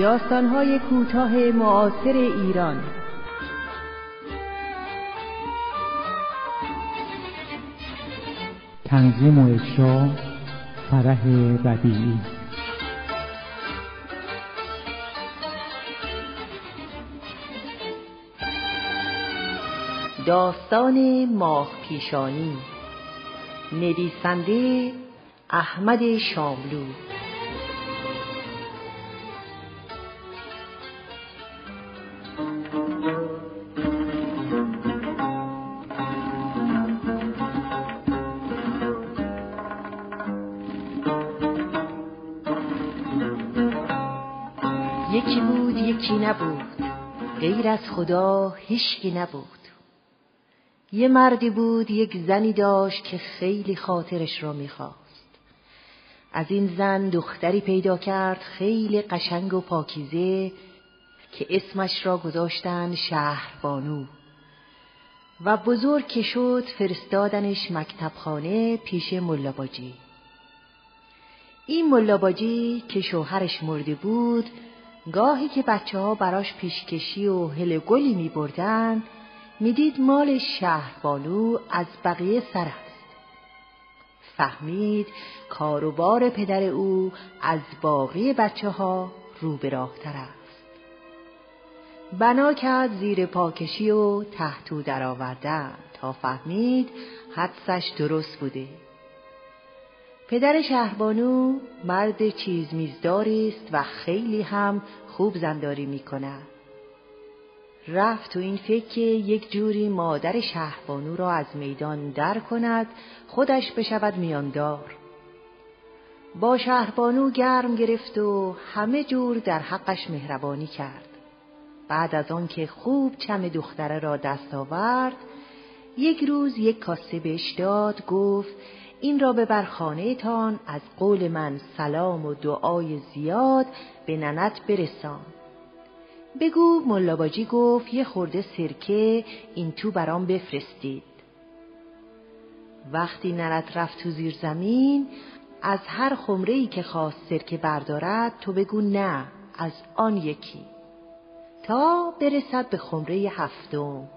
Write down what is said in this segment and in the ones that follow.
داستانهای کوتاه معاصر ایران. تنظیم و اجرا فرح بدیعی. داستان ماه پیشانی نویسنده احمد شاملو. غیر از خدا هیچکی نبود. یه مردی بود یک زنی داشت که خیلی خاطرش را می‌خواست. از این زن دختری پیدا کرد خیلی قشنگ و پاکیزه که اسمش را گذاشتن شهربانو و بزرگ که شد فرستادنش مکتبخانه پیش ملاباجی این ملاباجی که شوهرش مرده بود گاهی که بچه ها براش پیشکشی و هلگلی می بردن می‌دید مال شهربانو از بقیه سر است. فهمید کاروبار پدر او از باقی بچه ها رو به راه تر است. بنا کرد زیر پاکشی و تحتو درآوردن تا فهمید حدسش درست بوده. پدر شهربانو مرد چیز میزداری است و خیلی هم خوب زنداری می کند. رفت تو این فکر که یک جوری مادر شهربانو را از میدان در کند خودش بشود میاندار با شهربانو گرم گرفت و همه جور در حقش مهربانی کرد بعد از آن که خوب چم دختره را دست آورد یک روز یک کاسه بهش داد گفت این را ببر خانه تان از قول من سلام و دعای زیاد به ننت برسان. بگو ملاباجی گفت یه خورده سرکه این تو برام بفرستید. وقتی نرد رفت تو زیر زمین از هر خمره که خواست سرکه بردارد تو بگو نه از آن یکی. تا برسد به خمره هفتم.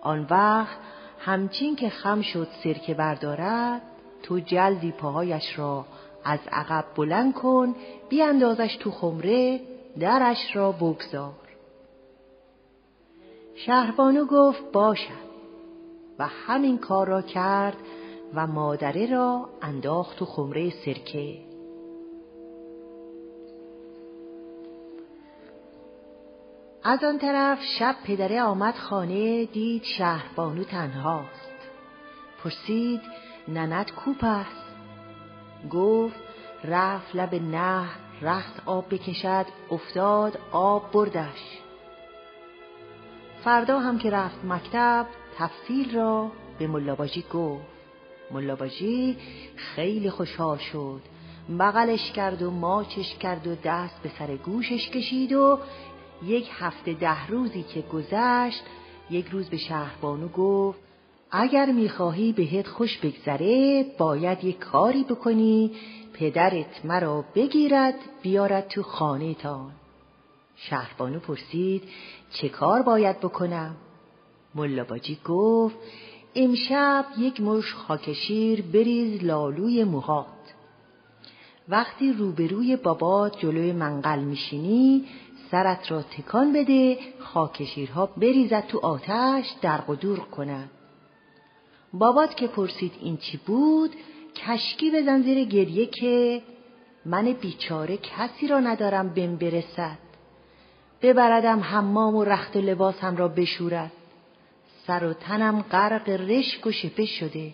آن وقت همچین که خم شد سرکه بردارد تو جلدی پاهایش را از عقب بلند کن بیاندازش تو خمره درش را بگذار. شهربانو گفت باشد. و همین کار را کرد و مادره را انداخت تو خمره سرکه. از آن طرف شب پدره آمد خانه دید شهربانو تنهاست. پرسید ننت کوپ است گفت رفت لب نهر رخت آب بکشد افتاد آب بردش. فردا هم که رفت مکتب تفصیل را به ملاباجی گفت. ملاباجی خیلی خوشحال شد. بغلش کرد و ماچش کرد و دست به سر گوشش کشید و یک هفته ده روزی که گذشت یک روز به شهربانو گفت اگر می‌خواهی بهت خوش بگذره باید یک کاری بکنی پدرت مرا بگیرد بیارد تو خانه تان. شهربانو پرسید چه کار باید بکنم؟ ملاباجی گفت امشب یک مش خاکشیر بریز لالوی موهات. وقتی روبروی بابات جلوی منقل میشینی سرت را تکان بده خاکشیرها بریزد تو آتش در و دور کند. بابات که پرسید این چی بود کشکی بزن زیر گریه که من بیچاره کسی را ندارم بهم برسد. ببردم حمام و رخت و لباسم را بشورد. سر و تنم غرق رشک و شپه شده.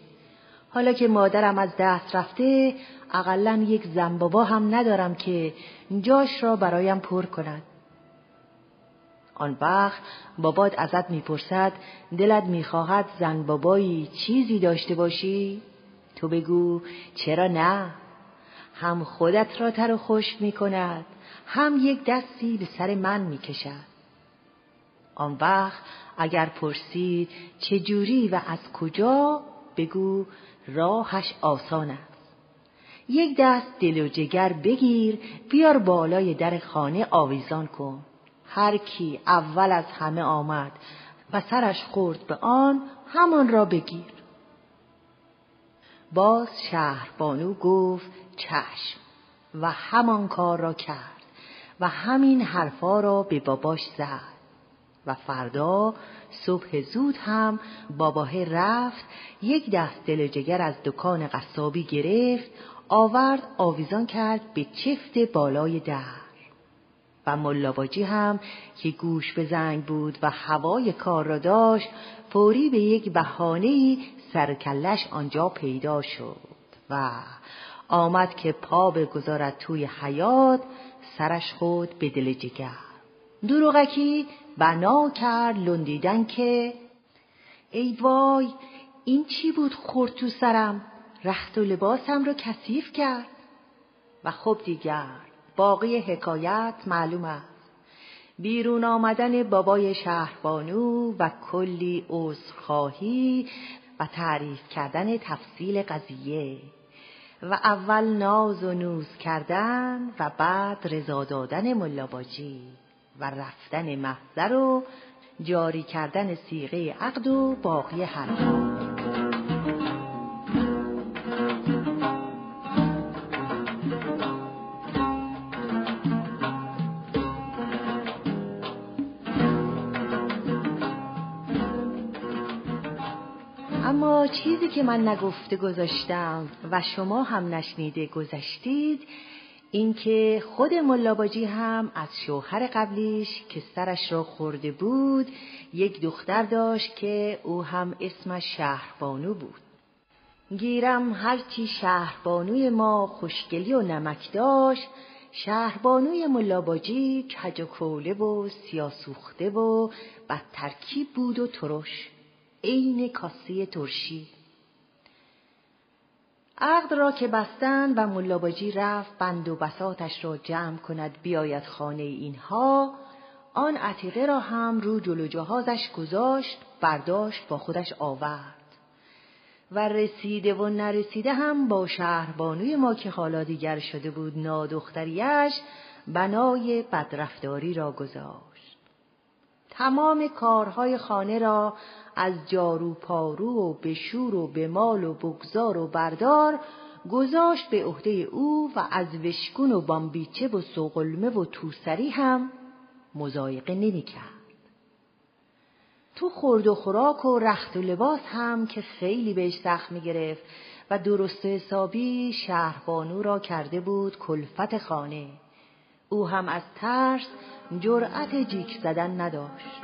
حالا که مادرم از دست رفته اقلا یک زن بابا هم ندارم که جاش را برایم پر کند. آن وقت بابات ازت می‌پرسد دلت می‌خواهد زن بابایی چیزی داشته باشی؟ تو بگو چرا نه؟ هم خودت را تر و خوش می کند هم یک دستی به سر من می کشد آن وقت اگر پرسید چه جوری و از کجا بگو راهش آسان است. یک دست دل و جگر بگیر بیار بالای در خانه آویزان کن. هر کی اول از همه آمد و سرش خورد به آن همان را بگیر. باز شهر بانو گفت چشم و همان کار را کرد و همین حرفا را به باباش زد و فردا صبح زود هم باباه رفت یک دست دل جگر از دکان قصابی گرفت آورد آویزان کرد به چفت بالای در و ملاباجی هم که گوش به زنگ بود و هوای کار را داشت فوری به یک بهانه سرکلش آنجا پیدا شد و آمد که پا بگذارد توی حیات سرش خود به دل جگر. دروغکی بنا کرد لندیدن که ای وای این چی بود خورد تو سرم؟ رخت و لباسم رو کثیف کرد. و خب دیگر باقی حکایت معلوم است. بیرون آمدن بابای شهربانو و کلی عذرخواهی و تعریف کردن تفصیل قضیه و اول ناز و نوز کردن و بعد رضا دادن ملاباجی و رفتن محضر و جاری کردن سیغه عقد و باقی حرفا. که من نگفته گذاشتم و شما هم نشنیده گذشتید اینکه خود ملاباجی هم از شوهر قبلیش که سرش را خورده بود یک دختر داشت که او هم اسمش شهربانو بود. گیرم هرچی شهربانوی ما خوشگلی و نمک داشت شهربانوی ملاباجی کج و کوله و سیاسوخته و بدترکیب بود و ترش. عین کاسه ترشی. عقد را که بستن و ملاباجی رفت بند و بساتش را جمع کند بیاید خانه اینها. آن عتیقه را هم رو جلو جهازش گذاشت برداشت با خودش آورد. و رسیده و نرسیده هم با شهربانوی ما که حالا دیگر شده بود نادختریش بنای بدرفتاری را گذاشت. تمام کارهای خانه را از جارو پارو و بشور و به مال و بگذار و بردار گذاشت به عهده او و از وشکون و بامبیچه و سوقلمه و توسری هم مزایقه نمی کرد. تو خورد و خوراک و رخت و لباس هم که خیلی بهش سخت می گرفت و درست حسابی شهربانو را کرده بود کلفت خانه. او هم از ترس جرأت جیک زدن نداشت.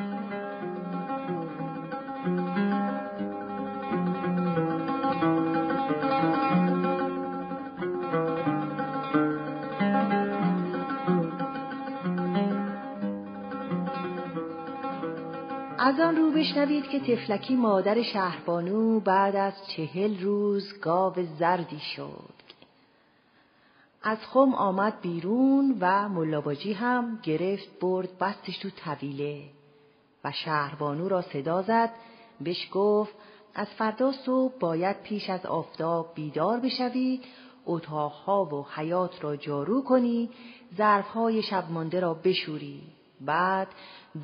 از آن رو بشنوید که تفلکی مادر شهربانو بعد از چهل روز گاو زردی شد. از خم آمد بیرون و ملاباجی هم گرفت برد بستش تو طویله و شهربانو را صدا زد بهش گفت از فردا صبح باید پیش از آفتاب بیدار بشوی اتاقها و حیات را جارو کنی ظرفهای شب مانده را بشوری بعد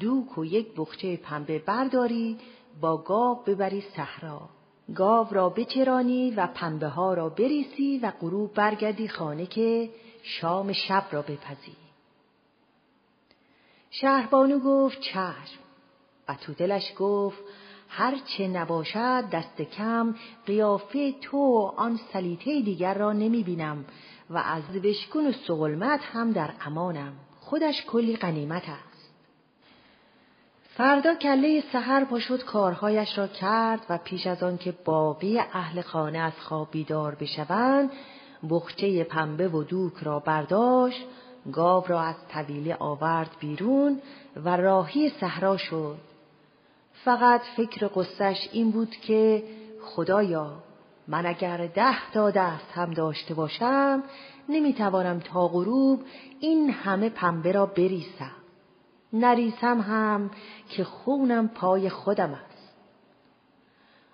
دوک و یک بخچه پنبه برداری با گاو ببری صحرا. گاو را بچرانی و پنبه ها را بریسی و غروب برگردی خانه که شام شب را بپزی. شهربانو گفت چشم. و تو دلش گفت هر چه نباشد دست کم قیافه تو و آن سلیته دیگر را نمی بینم و از بشکن و سغلمت هم در امانم. خودش کلی قنیمت است. فردا کله سحر پاشد کارهایش را کرد و پیش از آن که باقی اهل خانه از خواب بیدار بشوند بخچه پنبه و دوک را برداشت گاو را از طویله آورد بیرون و راهی صحرا شد. فقط فکر قصهش این بود که خدایا من اگر ده تا دست هم داشته باشم نمی‌توانم تا غروب این همه پنبه را بریسم نریسم هم که خونم پای خودم است.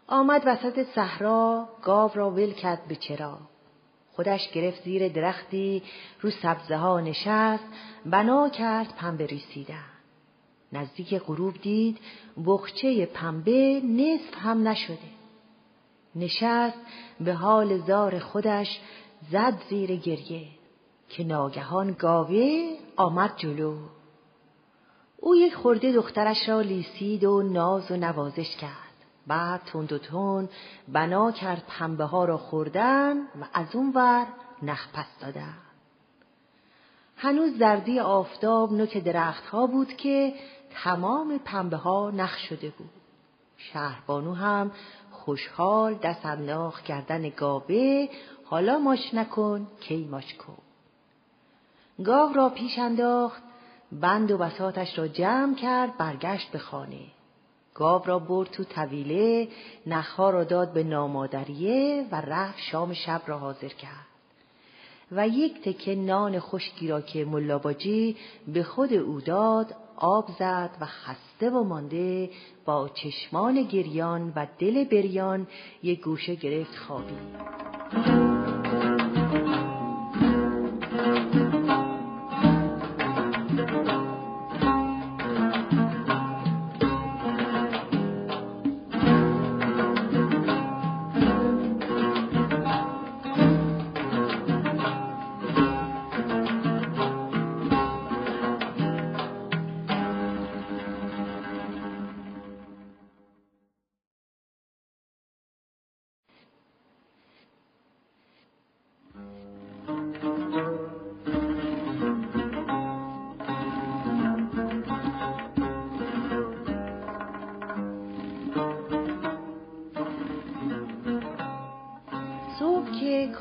آمد وسط صحرا گاو را ول کرد به چرا. خودش گرفت زیر درختی رو سبزه ها نشست بنا کرد پنبه ریسیدن نزدیک غروب دید بخچه پنبه نصف هم نشده نشست به حال زار خودش زد زیر گریه که ناگهان گاوه آمد جلو. او یک خورده دخترش را لیسید و ناز و نوازش کرد. بعد تند و تند بنا کرد پنبه ها را خوردن و از اون ور نخ پس دادن. هنوز زردی آفتاب نوک درختها بود که تمام پنبه ها نخ شده بود. شهربانو هم خوشحال دست انداخت کردن گاوه حالا ماش نکن کی ماش کن. گاو را پیش انداخت بند و بساتش را جمع کرد برگشت به خانه. گاو را برد تو طویله نخها را داد به نامادریه و رفت شام شب را حاضر کرد. و یک تکه نان خشکی را که ملاباجی به خود او داد آب زد و خسته و مانده با چشمان گریان و دل بریان یک گوشه گرفت خوابی.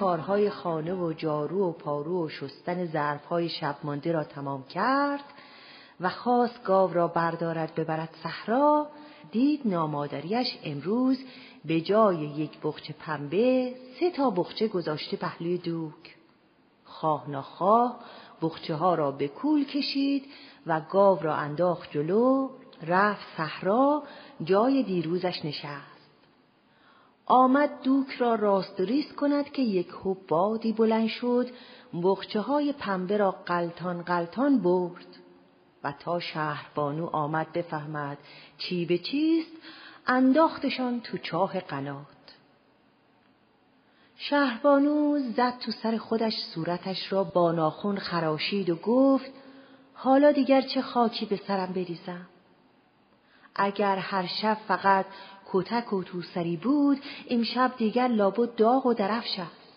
کارهای خانه و جارو و پارو و شستن ظرفهای شب مانده را تمام کرد و خواست گاو را بردارد ببرد صحرا دید نامادریش امروز به جای یک بخچه پنبه سه تا بخچه گذاشته پهلوی دوک. خواه نخواه بخچه ها را به کول کشید و گاو را انداخت جلو رفت صحرا جای دیروزش نشست. آمد دوک را راست ریست کند که یک خوب بادی بلند شد بخچه های پنبه را قلتان قلتان برد. و تا شهربانو آمد بفهمد چی به چیست انداختشان تو چاه قنات. شهربانو زد تو سر خودش صورتش را با ناخون خراشید و گفت حالا دیگر چه خاکی به سرم بریزم؟ اگر هر شب فقط کتک و توسری بود امشب دیگر لابد داغ و درفش است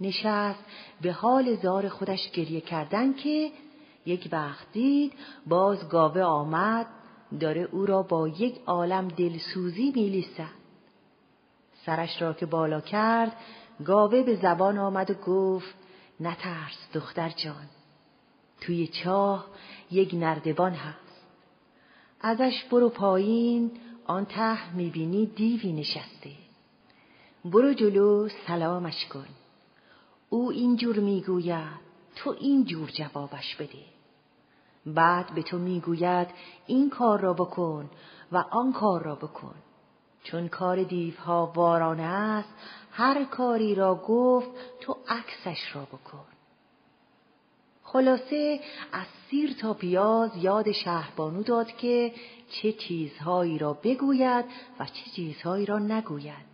نشست به حال زار خودش گریه کردن که یک وقت دید باز گاوه آمد داره او را با یک عالم دلسوزی میلیسد. سرش را که بالا کرد گاوه به زبان آمد و گفت نترس دختر جان توی چاه یک نردبان هست. ازش برو پایین آن ته می‌بینی دیوی نشسته. برو جلو سلامش کن. او اینجور می‌گوید تو اینجور جوابش بده. بعد به تو می‌گوید این کار را بکن و آن کار را بکن. چون کار دیوها وارانه است هر کاری را گفت تو عکسش را بکن. خلاصه از سیر تا پیاز یاد شهربانو داد که چه چیزهایی را بگوید و چه چیزهایی را نگوید.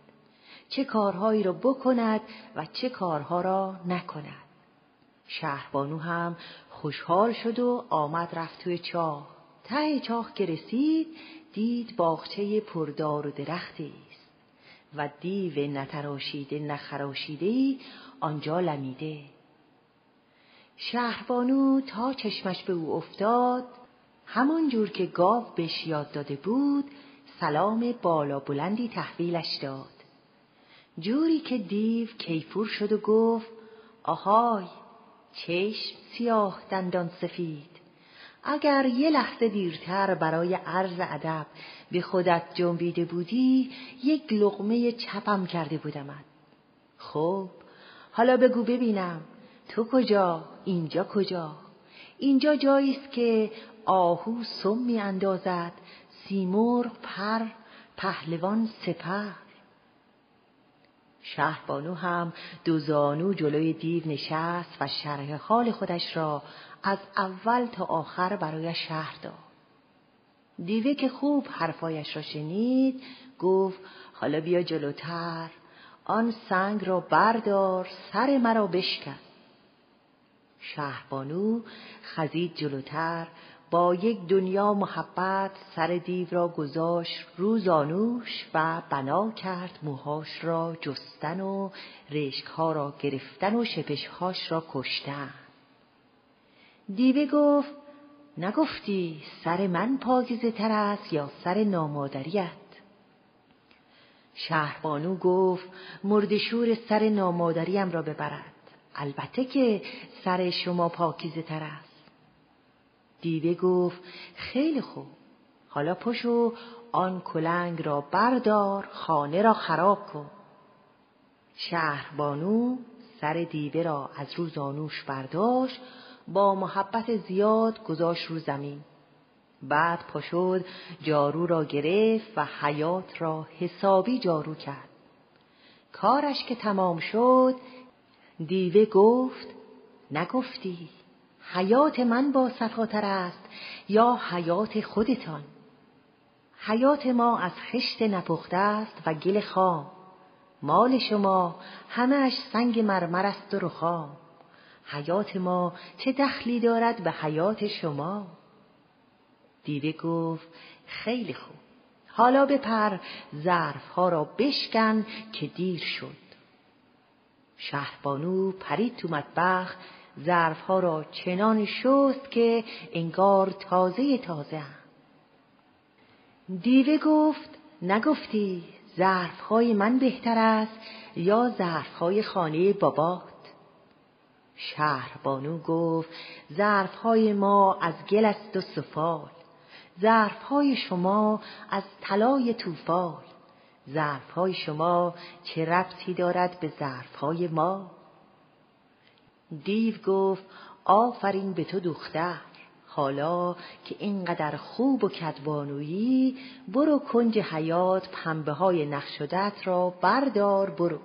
چه کارهایی را بکند و چه کارها را نکند. شهربانو هم خوشحال شد و آمد رفت توی چاه. ته چاه که رسید دید باغچه پردار و درختی است. و دیو نتراشیده نخراشیده آنجا لمیده. شهربانو تا چشمش به او افتاد. همان جور که گاو بهش یاد داده بود سلام بالا بلندی تحویلش داد. جوری که دیو کیفور شد و گفت آهای چشم سیاه دندان سفید. اگر یه لحظه دیرتر برای عرض ادب به خودت جنبیده بودی یک لغمه چپم کرده بودمت. خب حالا بگو ببینم. تو کجا؟ اینجا کجا؟ اینجا جایی است که آهو سم می اندازد سیمرغ پر پهلوان سپر. شهربانو هم دو زانو جلوی دیو نشست و شرح حال خودش را از اول تا آخر برای شهر داد. دیوه که خوب حرفایش را شنید گفت حالا بیا جلوتر. آن سنگ را بردار سر مرا بشکن. شهربانو خزید جلوتر با یک دنیا محبت سر دیو را گذاشت روزانوش و بنا کرد موهاش را جستن و رشکها را گرفتن و شپشهاش را کشتن. دیوه گفت نگفتی سر من پاکیزه تر است یا سر نامادریت؟ شهربانو گفت مردشور سر نامادریم را ببرد. البته که سر شما پاکیزه تر است. دیوه گفت خیلی خوب. حالا پشو آن کلنگ را بردار خانه را خراب کن. شهربانو سر دیوه را از رو زانوش برداشت با محبت زیاد گذاشت رو زمین. بعد پاشد جارو را گرفت و حیات را حسابی جارو کرد. کارش که تمام شد دیوه گفت نگفتی حیات من با صفاتر است یا حیات خودتان؟ حیات ما از خشت نپخته است و گل خام. مال شما همهش سنگ مرمر است و رخام. حیات ما چه دخلی دارد به حیات شما؟ دیوه گفت خیلی خوب. حالا بپر ظرف ها را بشکن که دیر شد. شهربانو پرید تو مطبخ ظرفها را چنان شست که انگار تازه تازه هم. دیوه گفت نگفتی ظرفهای من بهتر است یا ظرفهای خانه بابات شهربانو گفت ظرفهای ما از گل است و سفال ظرفهای شما از طلای توفال ظرفهای شما چه ربطی دارد به ظرفهای ما؟ دیو گفت آفرین به تو دختر. حالا که اینقدر خوب و کدبانویی برو کنج حیات پنبه های نقشدت را بردار برو.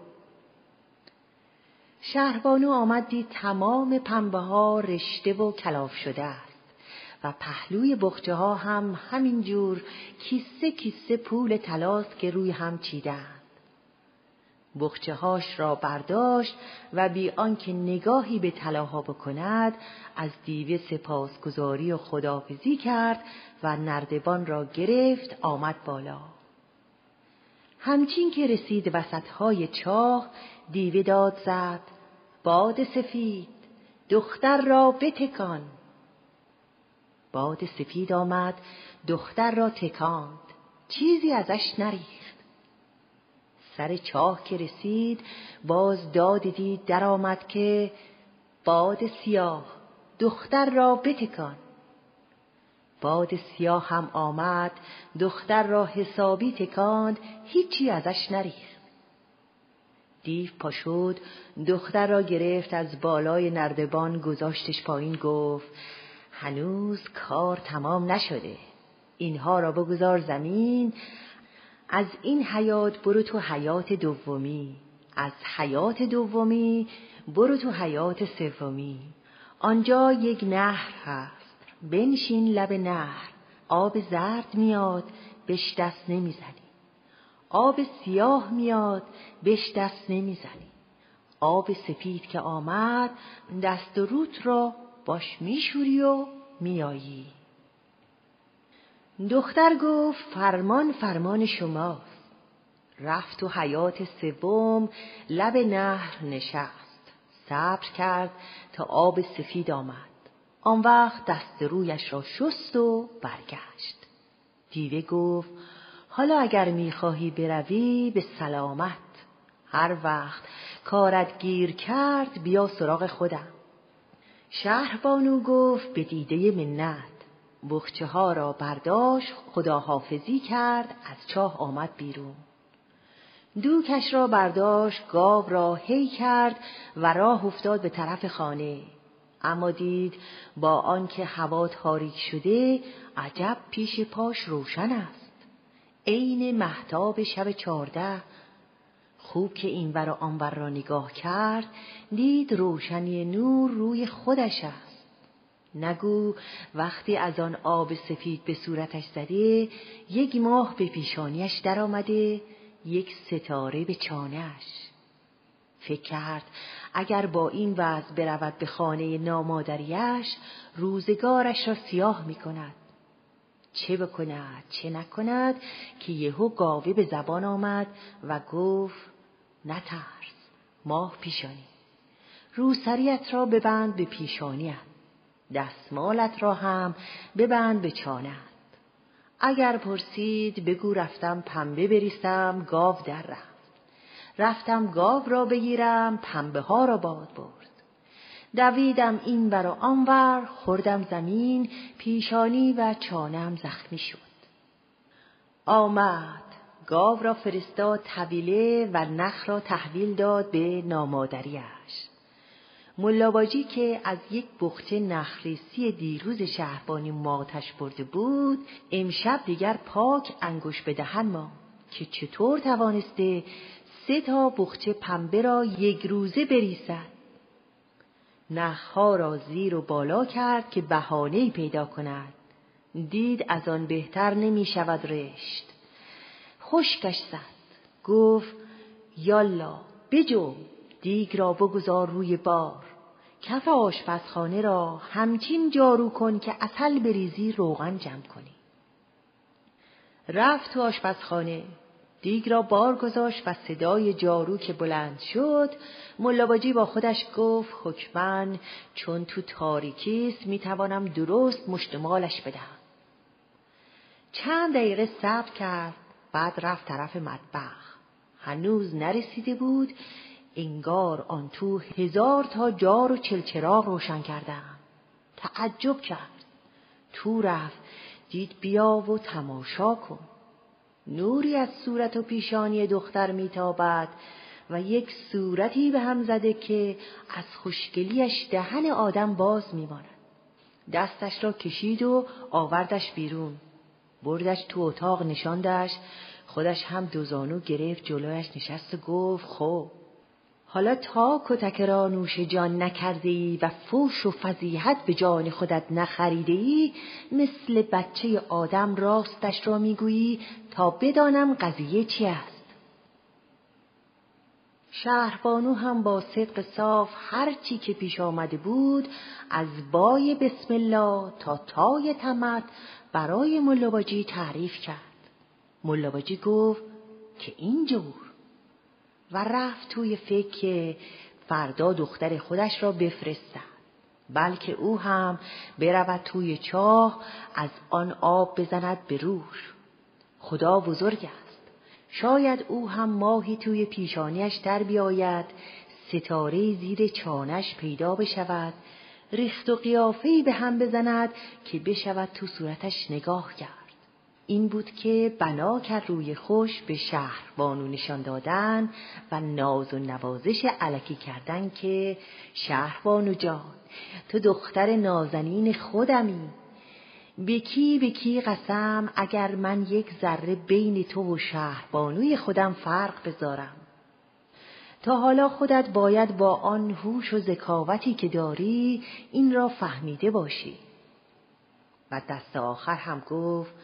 شهربانو آمد دید تمام پنبه ها رشته و کلاف شده است و پهلوی بخچه ها هم همینجور کیسه کیسه پول تلاست که روی هم چیدند. بخچه هاش را برداشت و بی آنکه نگاهی به طلاها بکند از دیوه سپاسگزاری و خدافزی کرد و نردبان را گرفت آمد بالا همچین که رسید وسط های چاه دیوه داد زد باد سفید دختر را بتکان باد سفید آمد دختر را تکاند. چیزی ازش نریخت. سر چاه که رسید باز داد دید درآمد که باد سیاه دختر را بتکان. باد سیاه هم آمد دختر را حسابی تکاند هیچی ازش نریخت. دیو پاشد دختر را گرفت از بالای نردبان گذاشتش پایین گفت هنوز کار تمام نشده. اینها را بگذار زمین. از این حیات برو تو حیات دومی. از حیات دومی برو تو حیات سومی. آنجا یک نهر هست. بنشین لب نهر. آب زرد میاد بهش دست نمی‌زنی. آب سیاه میاد بهش دست نمی‌زنی. آب سفید که آمد دست و روت را باش میشوری و میایی. دختر گفت فرمان فرمان شماست. رفت تو حیات سوم لب نهر نشست. صبر کرد تا آب سفید آمد. آن وقت دست رویش را شست و برگشت. دیوه گفت حالا اگر می‌خواهی بروی به سلامت. هر وقت کارت گیر کرد بیا سراغ خودم. شهربانو گفت به دیده منت. بخچه ها را برداشت خداحافظی کرد از چاه آمد بیرون. دوکش را برداشت گاو را هی کرد و راه افتاد به طرف خانه. اما دید با آنکه هوا تاریک شده عجب پیش پاش روشن است. عین محتاب شب چارده خوب که این ور و آنور را نگاه کرد دید روشنی نور روی خودش است. نگو وقتی از آن آب سفید به صورتش زده یک ماه به پیشانیش درآمده یک ستاره به چانهش فکر کرد اگر با این وضع برود به خانه نامادریش روزگارش را سیاه می کند چه بکند چه نکند که یهو گاوه به زبان آمد و گفت نترس. ماه پیشانی روسریت را ببند به پیشانیت. دستمالت را هم ببند به چانت اگر پرسید بگو رفتم پنبه بریستم گاو در رفت. رفتم گاو را بگیرم پنبه ها را باد برد. دویدم این بر و آنور خوردم زمین پیشانی و چانم زخمی شد. آمد. گاو را فرستاد طویله و نخ را تحویل داد به نامادریش. ملاباجی که از یک بخچه نخریسی دیروز شهربانی ماتش برده بود امشب دیگر پاک انگوش به دهن ما که چطور توانسته سه تا بخچه پنبه را یک روزه بریسد نخها را زیر و بالا کرد که بهانه پیدا کند. دید از آن بهتر نمی شود رشت. خشکش زد. گفت یالا بجو دیگ را بگذار روی بار. کف آشپزخانه را همچین جارو کن که اصل بریزی روغن جمع کنی. رفت تو آشپزخانه. دیگ را بار گذاشت و صدای جارو که بلند شد ملاواجی با خودش گفت حکمن چون تو تاریکیست می‌توانم درست مشتمالش بدهم. چند دقیقه صبر کرد. بعد رفت طرف مطبخ. هنوز نرسیده بود انگار آن تو هزار تا جار و چلچراغ روشن کردم تعجب کرد. تو رفت دید بیا و تماشا کن. نوری از صورت و پیشانی دختر میتابد و یک صورتی به هم زده که از خوشگلیش دهن آدم باز میماند. دستش را کشید و آوردش بیرون. بردش تو اتاق نشاندش خودش هم دوزانو گرفت جلویش نشست و گفت خب. حالا تا کتک را نوش جان نکرده ای و فوش و فضیحت به جان خودت نخریده ای مثل بچه آدم راستش را می‌گویی تا بدانم قضیه چی است. شهربانو هم با صدق صاف هر چی که پیش آمده بود از بای بسم الله تا تای تمت برای ملاباجی تعریف کرد. ملاباجی گفت که این جور. و رفت توی فکر که فردا دختر خودش را بفرستد. بلکه او هم برود توی چاه از آن آب بزند به روش خدا بزرگ شاید او هم ماهی توی پیشانیش در بیاید ستاره زیر چانش پیدا بشود ریخت و قیافهی به هم بزند که بشود تو صورتش نگاه کرد. این بود که بنا کرد روی خوش به شهر بانو نشان دادن و ناز و نوازش علکی کردن که شهر بانو جان تو دختر نازنین خودمی. بکی بکی قسم اگر من یک ذره بین تو و شهر بانوی خودم فرق بذارم؟ تا حالا خودت باید با آن هوش و ذکاوتی که داری این را فهمیده باشی. و دست آخر هم گفت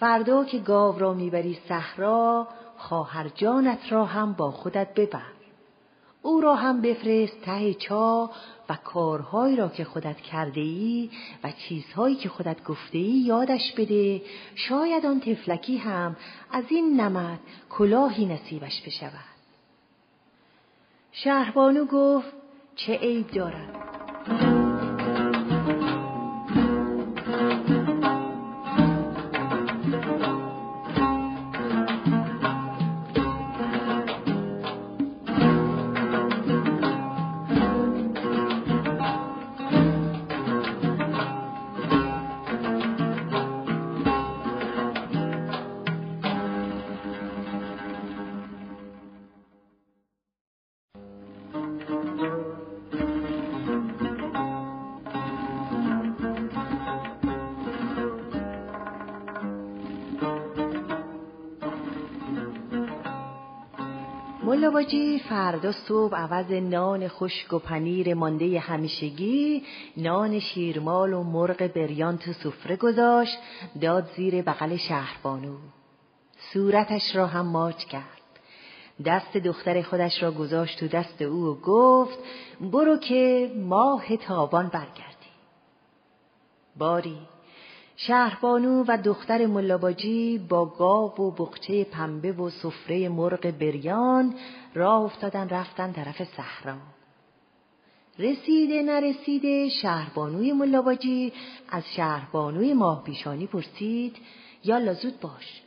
فردا که گاو را می‌بری صحرا خواهر جانت را هم با خودت ببر او را هم بفرست ته چا و کارهایی را که خودت کرده ای و چیزهایی که خودت گفته ای یادش بده. شاید آن تفلکی هم از این نمد کلاهی نصیبش بشود. شهربانو گفت چه عیب دارد؟ فردا صبح عوض نان خشک و پنیر مانده همیشگی نان شیرمال و مرغ بریان تو سفره گذاشت داد زیر بغل شهربانو صورتش را هم ماچ کرد. دست دختر خودش را گذاشت تو دست او و گفت برو که ماه تابان برگردی. باری شهربانو و دختر ملاباجی با گاو و بقچه پنبه و سفره مرغ بریان راه افتادن رفتن طرف صحرا. رسیده نرسیده شهربانوی ملاباجی از شهربانوی ماه پیشانی پرسید یا زود باش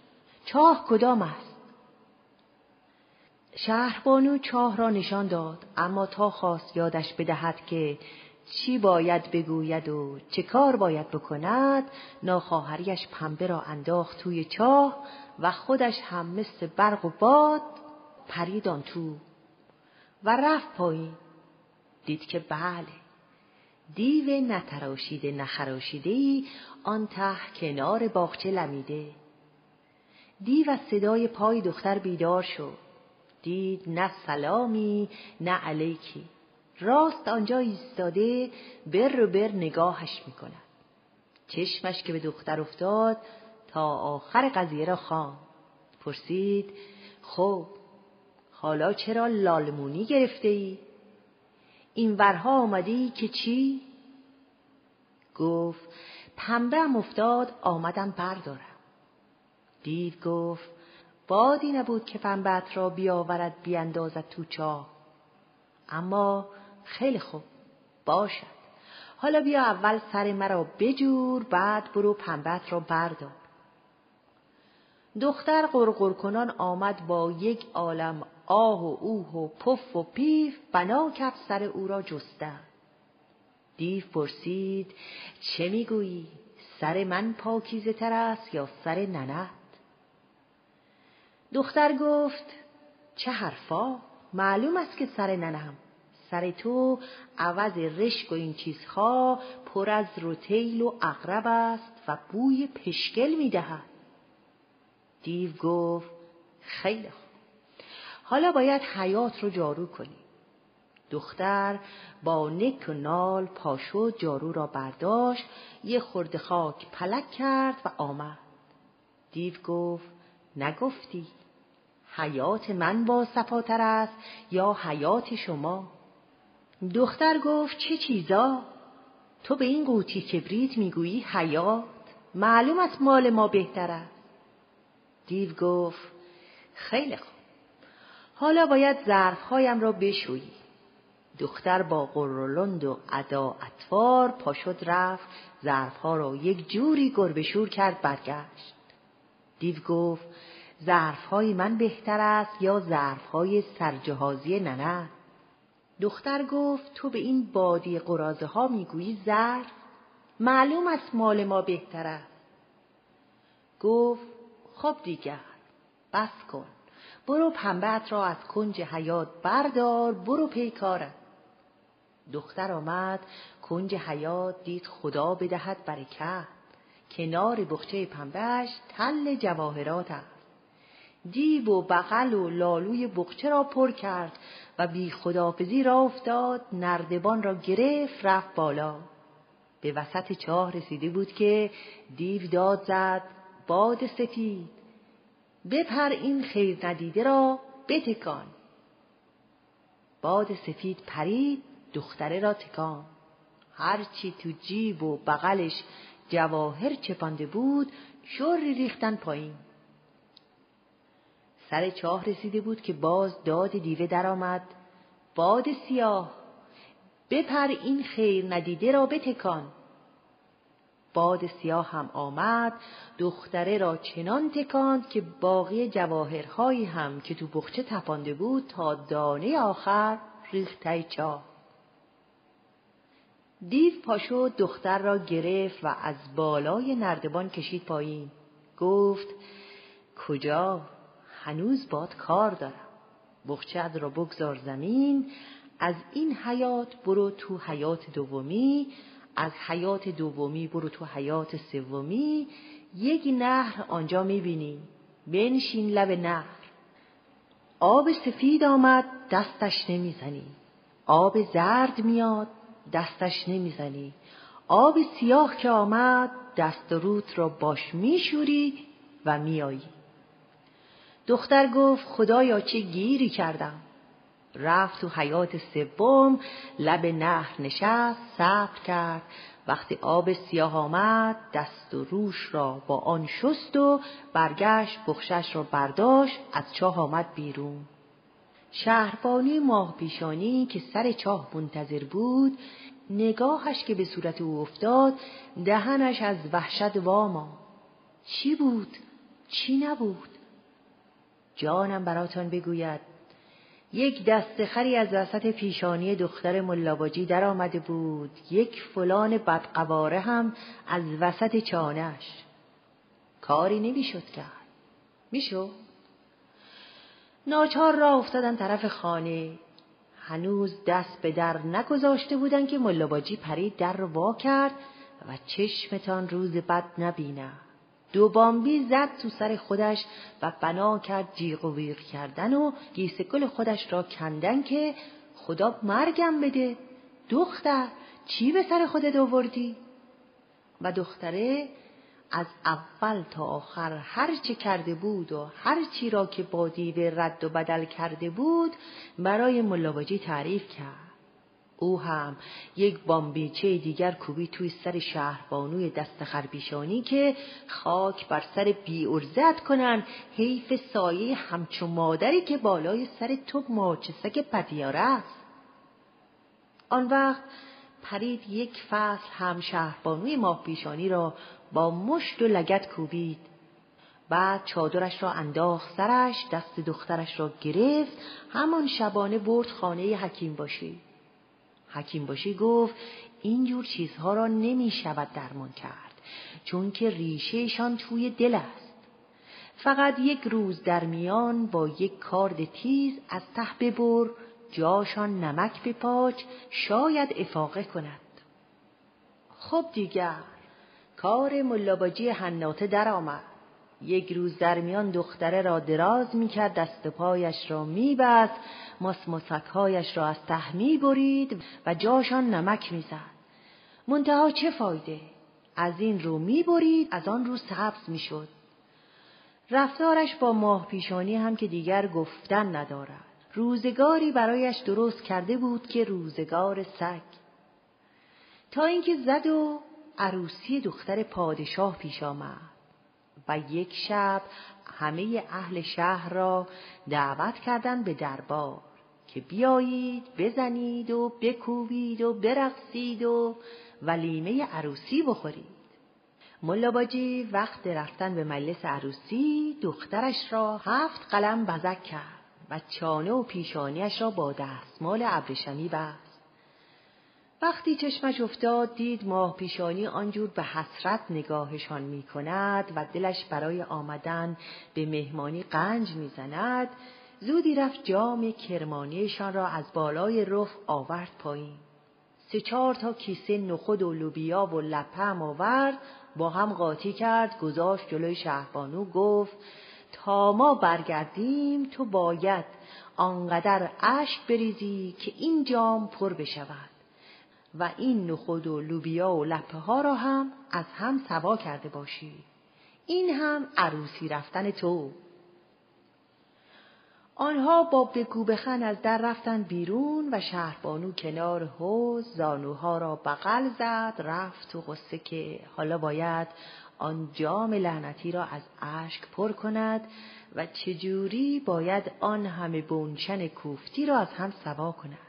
چاه کدام است؟ شهربانو چاه را نشان داد اما تا خواست یادش بدهد که چی باید بگوید و چه کار باید بکند ناخواهریش پنبه را انداخت توی چاه و خودش هم مثل برق و باد پرید آن تو و رفت پایین. دید که بله دیو نتراشیده نخراشیده ای آن ته کنار باغچه لمیده. دیو از صدای پای دختر بیدار شد. دید نه سلامی نه علیکی. راست آنجا ایستاده بر و بر نگاهش می‌کند چشمش که به دختر افتاد تا آخر قضیه را خواند پرسید خب حالا چرا لالمونی گرفته ای؟ این ورها آمدی که چی؟ گفت پنبه افتاد آمدم بردارم دیو گفت بادی نبود که پنبت را بیاورد بیاندازد تو چاه اما خیلی خوب. باشد. حالا بیا اول سر مرا بجور بعد برو پنبت را بردار. دختر قرقر کنان آمد با یک عالم آه و اوه و پف و پیف بنا کرد سر او را جستن. دیو پرسید چه می‌گویی؟ سر من پاکیزه تر است یا سر ننت؟ دختر گفت چه حرفا؟ معلوم است که سر ننم. سر تو عوض رشک و این چیزها پر از روتیل و اقرب است و بوی پشکل می‌دهد دیو گفت خیلی خوب. حالا باید حیات رو جارو کنی. دختر با نک و نال پاشو جارو را برداشت یه خورده خاک پلک کرد و آمد. دیو گفت نگفتی حیات من با صفاتر است یا حیات شما؟ دختر گفت چه چیزا؟ تو به این قوطی کبریت می‌گویی حیات؟ معلوم است مال ما بهتر است. دیو گفت خیلی خوب. حالا باید ظرفهایم را بشویی. دختر با قرولند و ادا اطوار پاشد رفت ظرفها را یک جوری گربشور کرد برگشت. دیو گفت ظرفهای من بهتر است یا ظرفهای سرجهازی ننه؟ دختر گفت تو به این بادی قرازه ها می‌گویی ظرف؟ معلوم است مال ما بهتر است. گفت خب دیگر بس کن. برو پنبت را از کنج حیات بردار برو پیکارم دختر آمد کنج حیات دید خدا بدهد برکت. کنار بخچه پنبهش تل جواهرات است. دیو و بغل و لالوی بخچه را پر کرد و بی خدافزی را افتاد نردبان را گرفت رفت بالا. به وسط چاه رسیده بود که دیو داد زد باد سفید. بپر این خیر ندیده را بتکان. باد سفید پرید دختره را تکان. هرچی تو جیب و بغلش جواهر چپانده بود شوری ریختن پایین. سر چاه رسیده بود که باز داد دیوه درآمد. باد سیاه بپر این خیر ندیده را بتکان. باد سیاه هم آمد دختره را چنان تکاند که باقی جواهرهایی هم که تو بخچه تپانده بود تا دانه آخر ریخته چاه. دیو پاشو دختر را گرفت و از بالای نردبان کشید پایین. گفت کجا؟ هنوز باد کار دارم. بخچت را بگذار زمین از این حیات برو تو حیات دومی از حیات دومی برو تو حیات سومی. یک نهر آنجا می‌بینی بنشین لب نهر. آب سفید آمد دستش نمی‌زنی. آب زرد میاد دستش نمی‌زنی. آب سیاه که آمد دست روت را باش میشوری و میایی دختر گفت خدایا چه گیری کردم رفت تو حیات سوم لب نهر نشست صبر کرد وقتی آب سیاه آمد دست و روش را با آن شست و برگشت بخشش را برداشت از چاه آمد بیرون شهربانی ماه پیشانی که سر چاه منتظر بود نگاهش که به صورت او افتاد دهنش از وحشت واما چی بود؟ چی نبود؟ جانم براتان بگوید. یک دست خری از وسط پیشانی دختر ملاباجی در آمده بود. یک فلان بدقواره هم از وسط چانش کاری نمی‌شد کرد. میشو ناچار را افتادن طرف خانه. هنوز دست به در نگذاشته بودن که ملاباجی پرید در رو وا کرد و چشمتان روز بد نبینه دو بامبی زد تو سر خودش و بنا کرد جیغ و ویغ کردن و گیسکل خودش را کندن که خدا مرگم بده دختر چی به سر خودت آوردی؟ و دختره از اول تا آخر هر چه کرده بود و هر چی را که با دیوه رد و بدل کرده بود برای ملاواجی تعریف کرد. او هم یک بامبیچه دیگر کوبی توی سر شهربانوی دست خربیشانی که خاک بر سر بی ارزت کنن حیف سایه همچو مادری که بالای سر تو ماچسک پدیاره است. آن وقت پرید یک فصل هم شهربانوی ماه پیشانی را با مشت و لگت کوبید. بعد چادرش را انداخت سرش دست دخترش را گرفت. همان شبانه برد خانه حکیم باشی. حکیم باشی گفت اینجور چیزها را نمی شود درمان کرد چون که ریشهشان توی دل است. فقط یک روز در میان با یک کارد تیز از ته ببر جاشان نمک بپاچ شاید افاقه کند. خب دیگر کار ملاباجی حناته درآمد. یک روز در میان دختره را دراز می‌کرد دست پایش را میبست ماسماسکهایش را از ته می‌برید و جاشان نمک می‌زد. منتها چه فایده؟ از این رو می‌برید از آن رو سبز می‌شد. رفتارش با ماه پیشانی هم که دیگر گفتن ندارد. روزگاری برایش درست کرده بود که روزگار سگ. تا اینکه زد و عروسی دختر پادشاه پیش آمد. و یک شب همه اهل شهر را دعوت کردند به دربار که بیایید بزنید و بکوبید و برقصید و ولیمه عروسی بخورید. ملاباجی وقت رفتن به مجلس عروسی دخترش را هفت قلم بزک کرد و چانه و پیشانیش را با دستمال ابریشمی بست. وقتی چشمش افتاد دید ماه پیشانی آنجور به حسرت نگاهشان می کند و دلش برای آمدن به مهمانی قنج می زند زودی رفت جام کرمانیشان را از بالای رف آورد پایین. سه چهار تا کیسه نخود و لوبیا و لپم آورد با هم قاطی کرد گذاشت جلوی شهربانو گفت تا ما برگردیم تو باید آنقدر اشک بریزی که این جام پر بشود و این نخود و لوبیا و لپه ها را هم از هم سوا کرده باشی. این هم عروسی رفتن تو. آنها با بگو بخن از در رفتن بیرون و شهربانو کنار حوز زانوها را بغل زد رفت و غصه که حالا باید آن جام لعنتی را از اشک پر کند و چجوری باید آن همه بونچن کوفتی را از هم سوا کند.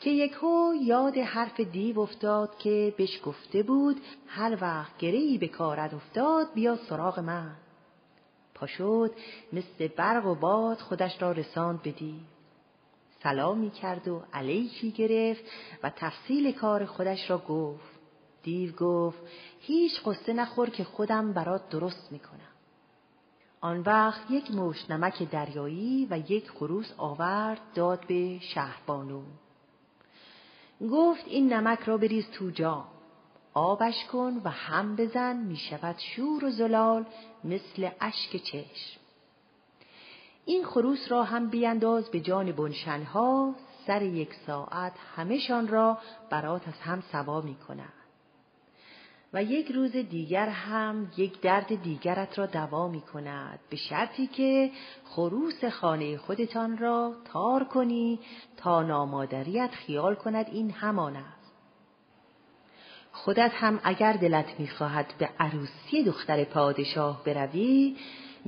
که یکهو یاد حرف دیو افتاد که بهش گفته بود هر وقت گرهی به کارت افتاد بیا سراغ من. پاشد مثل برق و باد خودش را رساند بدی سلامی کرد و علیکی گرفت و تفصیل کار خودش را گفت. دیو گفت هیچ قصه نخور که خودم برات درست می‌کنم. آن وقت یک مشت نمک دریایی و یک خروس آورد داد به شهربانو. گفت این نمک را بریز تو جام آبش کن و هم بزن می شود شور و زلال مثل اشک چشم این خروس را هم بیانداز به جان بنشنها سر یک ساعت همهشان را برات از هم سوا می کند. و یک روز دیگر هم یک درد دیگرت را دوا می کند به شرطی که خروس خانه خودتان را تار کنی تا نامادریت خیال کند این همان است. خودت هم اگر دلت می‌خواهد به عروسی دختر پادشاه بروی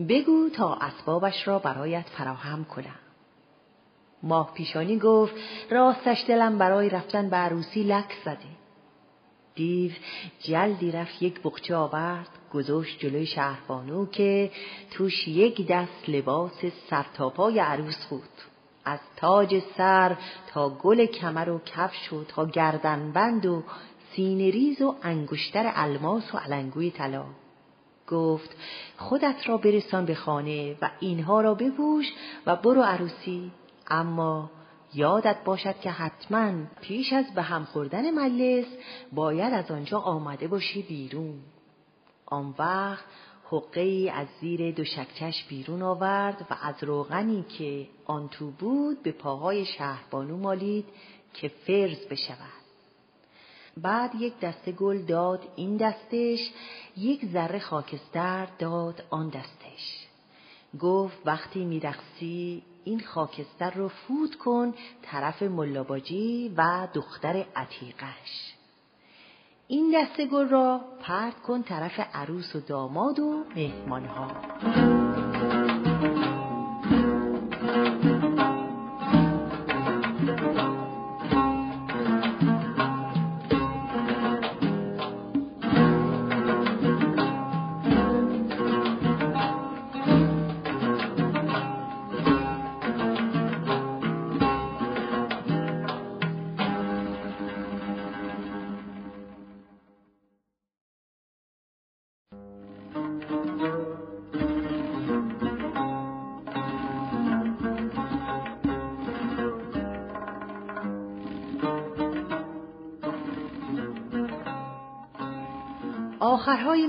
بگو تا اسبابش را برایت فراهم کنم. ماه پیشانی گفت راستش دلم برای رفتن به عروسی لک زده. دیو جلدی رفت یک بخچه آورد گذاشت جلوی شهربانو که توش یک دست لباس سرتاپای عروس بود. از تاج سر تا گل کمر و کفش و تا گردنبند و سینه ریز و انگشتر الماس و علنگوی طلا. گفت خودت را برسان به خانه و اینها را بپوش و برو عروسی. اما یادت باشد که حتما پیش از به هم خوردن مجلس باید از آنجا آمده باشی بیرون. آن وقت حقه از زیر دو شکچش بیرون آورد و از روغنی که آن تو بود به پاهای شهربانو مالید که فرز بشود. بعد یک دسته گل داد این دستش یک ذره خاکستر داد آن دستش. گفت وقتی میرقصی این خاکستر رو فوت کن طرف ملاباجی و دختر عتیقش. این دسته گل را پرت کن طرف عروس و داماد و مهمانها.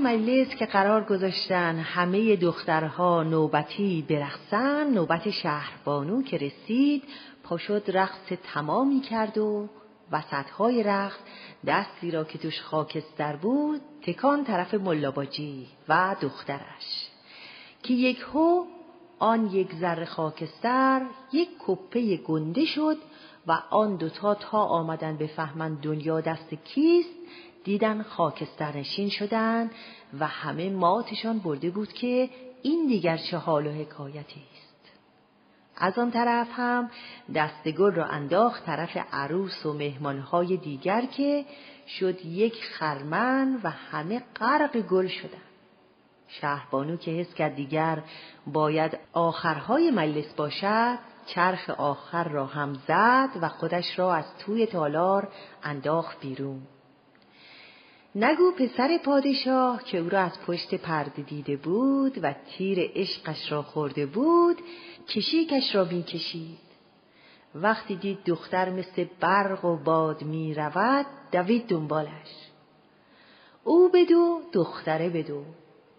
مجلس که قرار گذاشتن همه دخترها نوبتی برقصن نوبت شهربانو که رسید پاشد رقص تمامی کرد و وسطهای رقص دستی را که توش خاکستر بود تکان طرف ملاباجی و دخترش. که یک هو آن یک ذره خاکستر یک کپه گنده شد و آن دوتا تا آمدن بفهمند دنیا دست کیست دیدن خاکسترنشین شدن و همه ماتشان برده بود که این دیگر چه حال و حکایتی است. از آن طرف هم دستگل را انداخت طرف عروس و مهمانهای دیگر که شد یک خرمن و همه غرق گل شدند شهربانو که حس کرد دیگر باید آخرهای مجلس باشد چرخ آخر را هم زد و خودش را از توی تالار انداخت بیرون. نگو پسر پادشاه که او را از پشت پرده دیده بود و تیر عشقش را خورده بود کشیکش را کشید. وقتی دید دختر مثل برق و باد می رود دوید دنبالش. او بدو دختره بدو.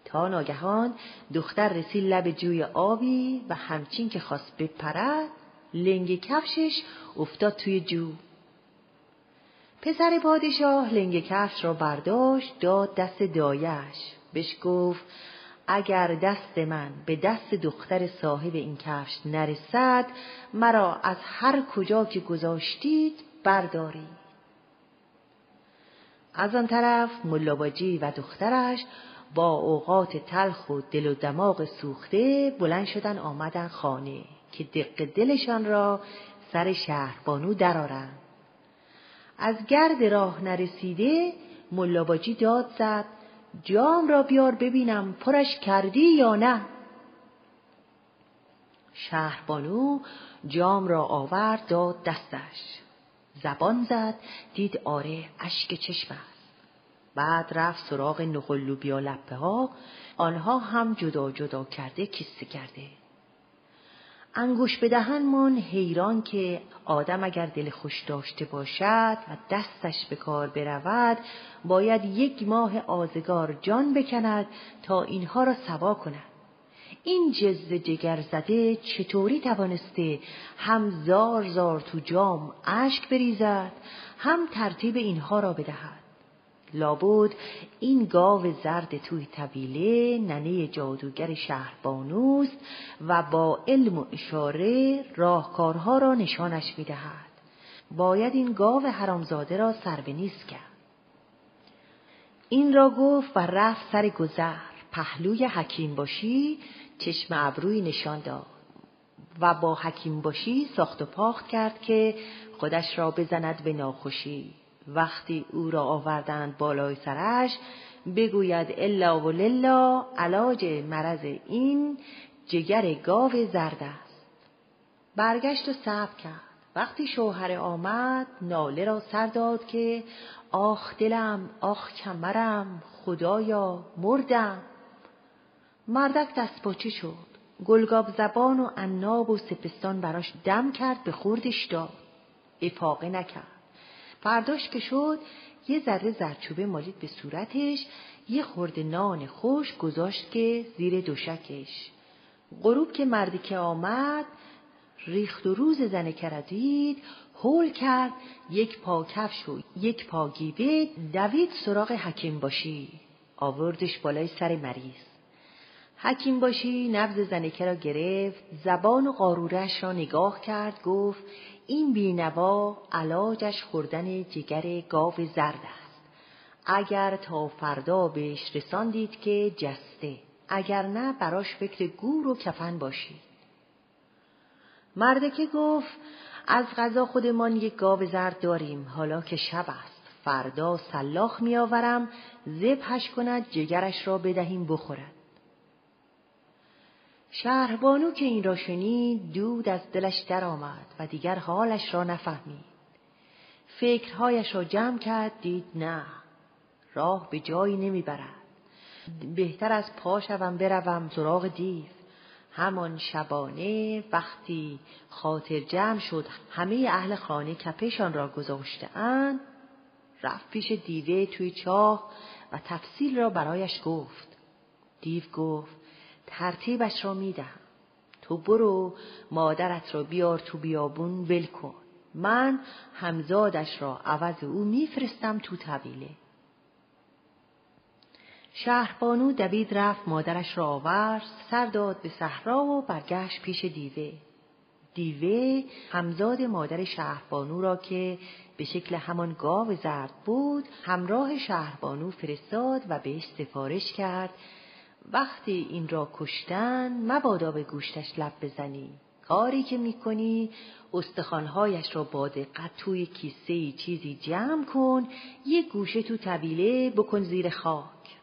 تا ناگهان دختر رسید لب جوی آبی و همچین که خواست بپرد لنگ کفشش افتاد توی جو پسر پادشاه لنگ کفش را برداشت داد دست دایش. بهش گفت اگر دست من به دست دختر صاحب این کفش نرسد مرا از هر کجا که گذاشتید بردارید. از آن طرف ملاباجی و دخترش با اوقات تلخ و دل و دماغ سوخته بلند شدن آمدن خانه که دق دلشان را سر شهربانو درارند از گرد راه نرسیده ملاباجی داد زد جام را بیار ببینم پرش کردی یا نه. شهربانو جام را آورد داد دستش. زبان زد دید آره اشک چشم است. بعد رفت سراغ نخلو بیا لپه ها آنها هم جدا جدا کرده کیسه کرده. انگوش به دهن حیران که آدم اگر دل خوش داشته باشد و دستش به کار برود باید یک ماه آزگار جان بکند تا اینها را سوا کند. این جز جگر زده چطوری توانسته هم زار زار تو جام اشک بریزد هم ترتیب اینها را بدهد؟ لابد این گاو زرد توی طویله ننه جادوگر شهربانوست و با علم و اشاره راهکارها را نشانش می‌دهد. باید این گاو حرامزاده را سر به نیست کرد. این را گفت و رفت سر گذر. پهلوی حکیم باشی چشم ابروی نشان داد و با حکیم باشی ساخت و پاخت کرد که خودش را بزند به ناخوشی. وقتی او را آوردند بالای سرش بگوید الا و للا علاج مرض این جگر گاو زرد است. برگشت و صبر کرد. وقتی شوهر آمد ناله را سر داد که آخ دلم آخ کمرم خدایا مردم. مردک دست باچه شد. گلگاب زبان و عناب و سپستان براش دم کرد به خوردش داد. افاقه نکرد. فرداش که شد یه ذره زرچوبه مالید به صورتش یه خورده نان خوش گذاشت که زیر دوشکش. غروب که مردی که آمد ریخت و روز زنه کردید هول کرد یک پا کفش و یک پا گیبه دوید سراغ حکیم باشی. آوردش بالای سر مریض. حکیم باشی نبز زنکه را گرفت زبان و قارورش را نگاه کرد گفت این بینوا علاجش خوردن جگر گاو زرد است. اگر تا فردا بهش رساندید که جسته اگر نه براش فکر گور و کفن باشید. مردکه گفت از غذا خودمان یک گاو زرد داریم حالا که شب است. فردا سلاخ میآورم زبحش کند جگرش را بدهیم بخورد. شهربانو که این را شنید دود از دلش درآمد و دیگر حالش را نفهمید. فکرهایش را جمع کرد دید نه راه به جایی نمی‌برد. بهتر از پا شوم بروم سراغ دیو. همان شبانه وقتی خاطر جمع شد همه اهل خانه کپشان را گذاشتهاند رفت پیش دیوه توی چاه و تفصیل را برایش گفت. دیو گفت ترتیبش را می‌دهم. تو برو مادرت را بیار تو بیابون ول کن. من همزادش را عوض او میفرستم تو طویله. شهربانو دوید رفت مادرش را آورد سر داد به صحرا و برگشت پیش دیوه. دیوه همزاد مادر شهربانو را که به شکل همان گاو زرد بود همراه شهربانو فرستاد و بهش سفارش کرد وقتی این را کشتن مبادا به گوشتش لب بزنی. کاری که می‌کنی استخوانهایش را با دقت توی کیسه چیزی جمع کن یه گوشه تو طویله بکن زیر خاک.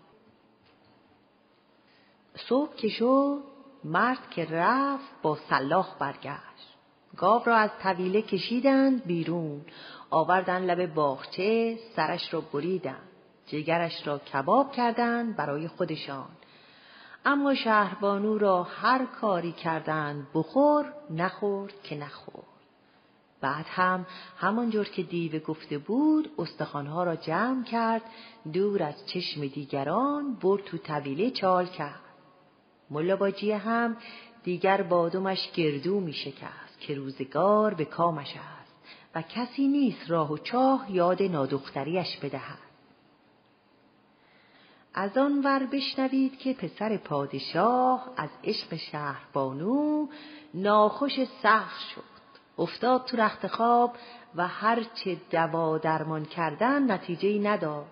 صبح که شد مرد که رفت با سلاخ برگشت. گاو را از طویله کشیدند بیرون. آوردن لب باغچه سرش را بریدند جگرش را کباب کردند برای خودشان. اما شهربانو را هر کاری کردند بخور نخورد که نخورد بعد هم همانجور که دیو گفته بود استخوانها را جمع کرد دور از چشم دیگران برد تو طویله چال کرد. ملاباجی هم دیگر بادمش گردو می شکست که روزگار به کامش است و کسی نیست راه و چاه یاد نادختریش بدهد. از آن ور بشنوید که پسر پادشاه از عشق شهربانو ناخوش سخت شد. افتاد تو رخت خواب و هرچه دوا درمان کردن نتیجه نداد.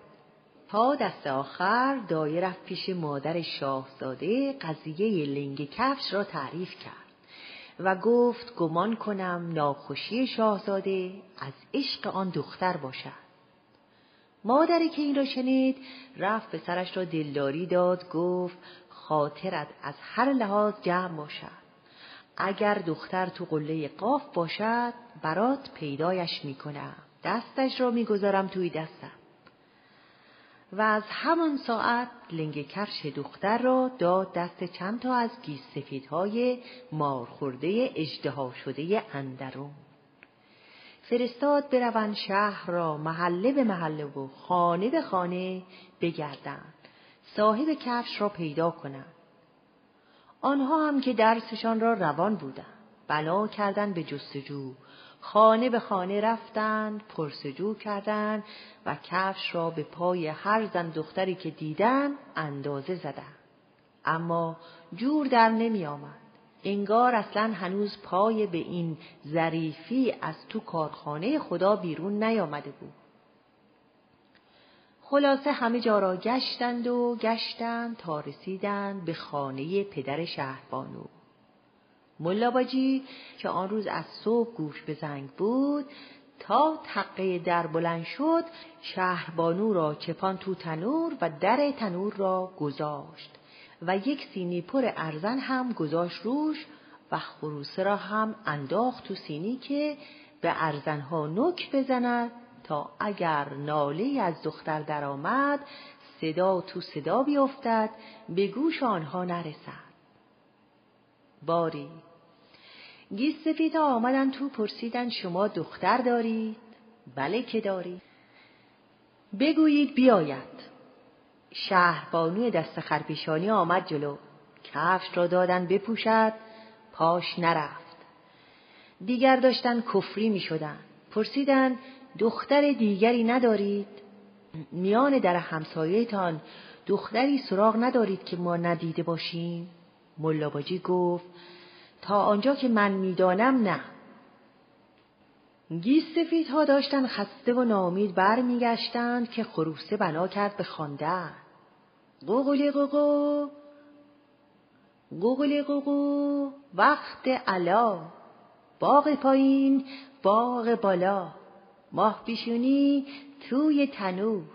تا دست آخر دایه رفت پیش مادر شاهزاده قضیه لنگ کفش را تعریف کرد و گفت گمان کنم ناخوشی شاهزاده از عشق آن دختر باشد. مادری که این را شنید رفت به سرش را دلداری داد گفت خاطرت از هر لحاظ جمع باشد. اگر دختر تو قله قاف باشد برات پیدایش می‌کنم. دستش را می‌گذارم توی دستم. و از همان ساعت لنگ کفش دختر را داد دست چند تا از گیس سفیدهای مارخورده اجدها شده اندرون. فرستاد بروند شهر را محله به محله و خانه به خانه بگردند. صاحب کفش را پیدا کنند. آنها هم که درسشان را روان بودند. بنا کردند به جستجو. خانه به خانه رفتند پرسجو کردند و کفش را به پای هر زن دختری که دیدن اندازه زدند. اما جور در نمی آمد. انگار اصلا هنوز پای به این ظریفی از تو کارخانه خدا بیرون نیامده بود. خلاصه همه جا را گشتند و گشتند تا رسیدند به خانه پدر شهربانو. ملاباجی که آن روز از صبح گوش به زنگ بود تا تقه در بلند شد شهربانو را چپان تو تنور و در تنور را گذاشت و یک سینی پر ارزن هم گذاشت روش و خروسه را هم انداخت تو سینی که به ارزنها نک بزند تا اگر ناله از دختر درآمد صدا تو صدا بیفتد به گوش آنها نرسد باری گیس سفید آمدن تو پرسیدن شما دختر دارید؟ بله که دارید. بگویید بیاید. شهربانوی دست خرپیشانی آمد جلو. کفش را دادن بپوشد پاش نرفت. دیگر داشتن کفری می شدن. پرسیدن دختر دیگری ندارید؟ میان در همسایهتان دختری سراغ ندارید که ما ندیده باشیم؟ ملاباجی گفت تا آنجا که من می‌دانم نه گیس ها داشتن خسته و نامید برمیگشتند که خروسه بنا کرد به خواندن. قوقلی قوقو قوقلی قوقو وقت علا. باغ پایین باغ بالا. ماه پیشونی توی تنور.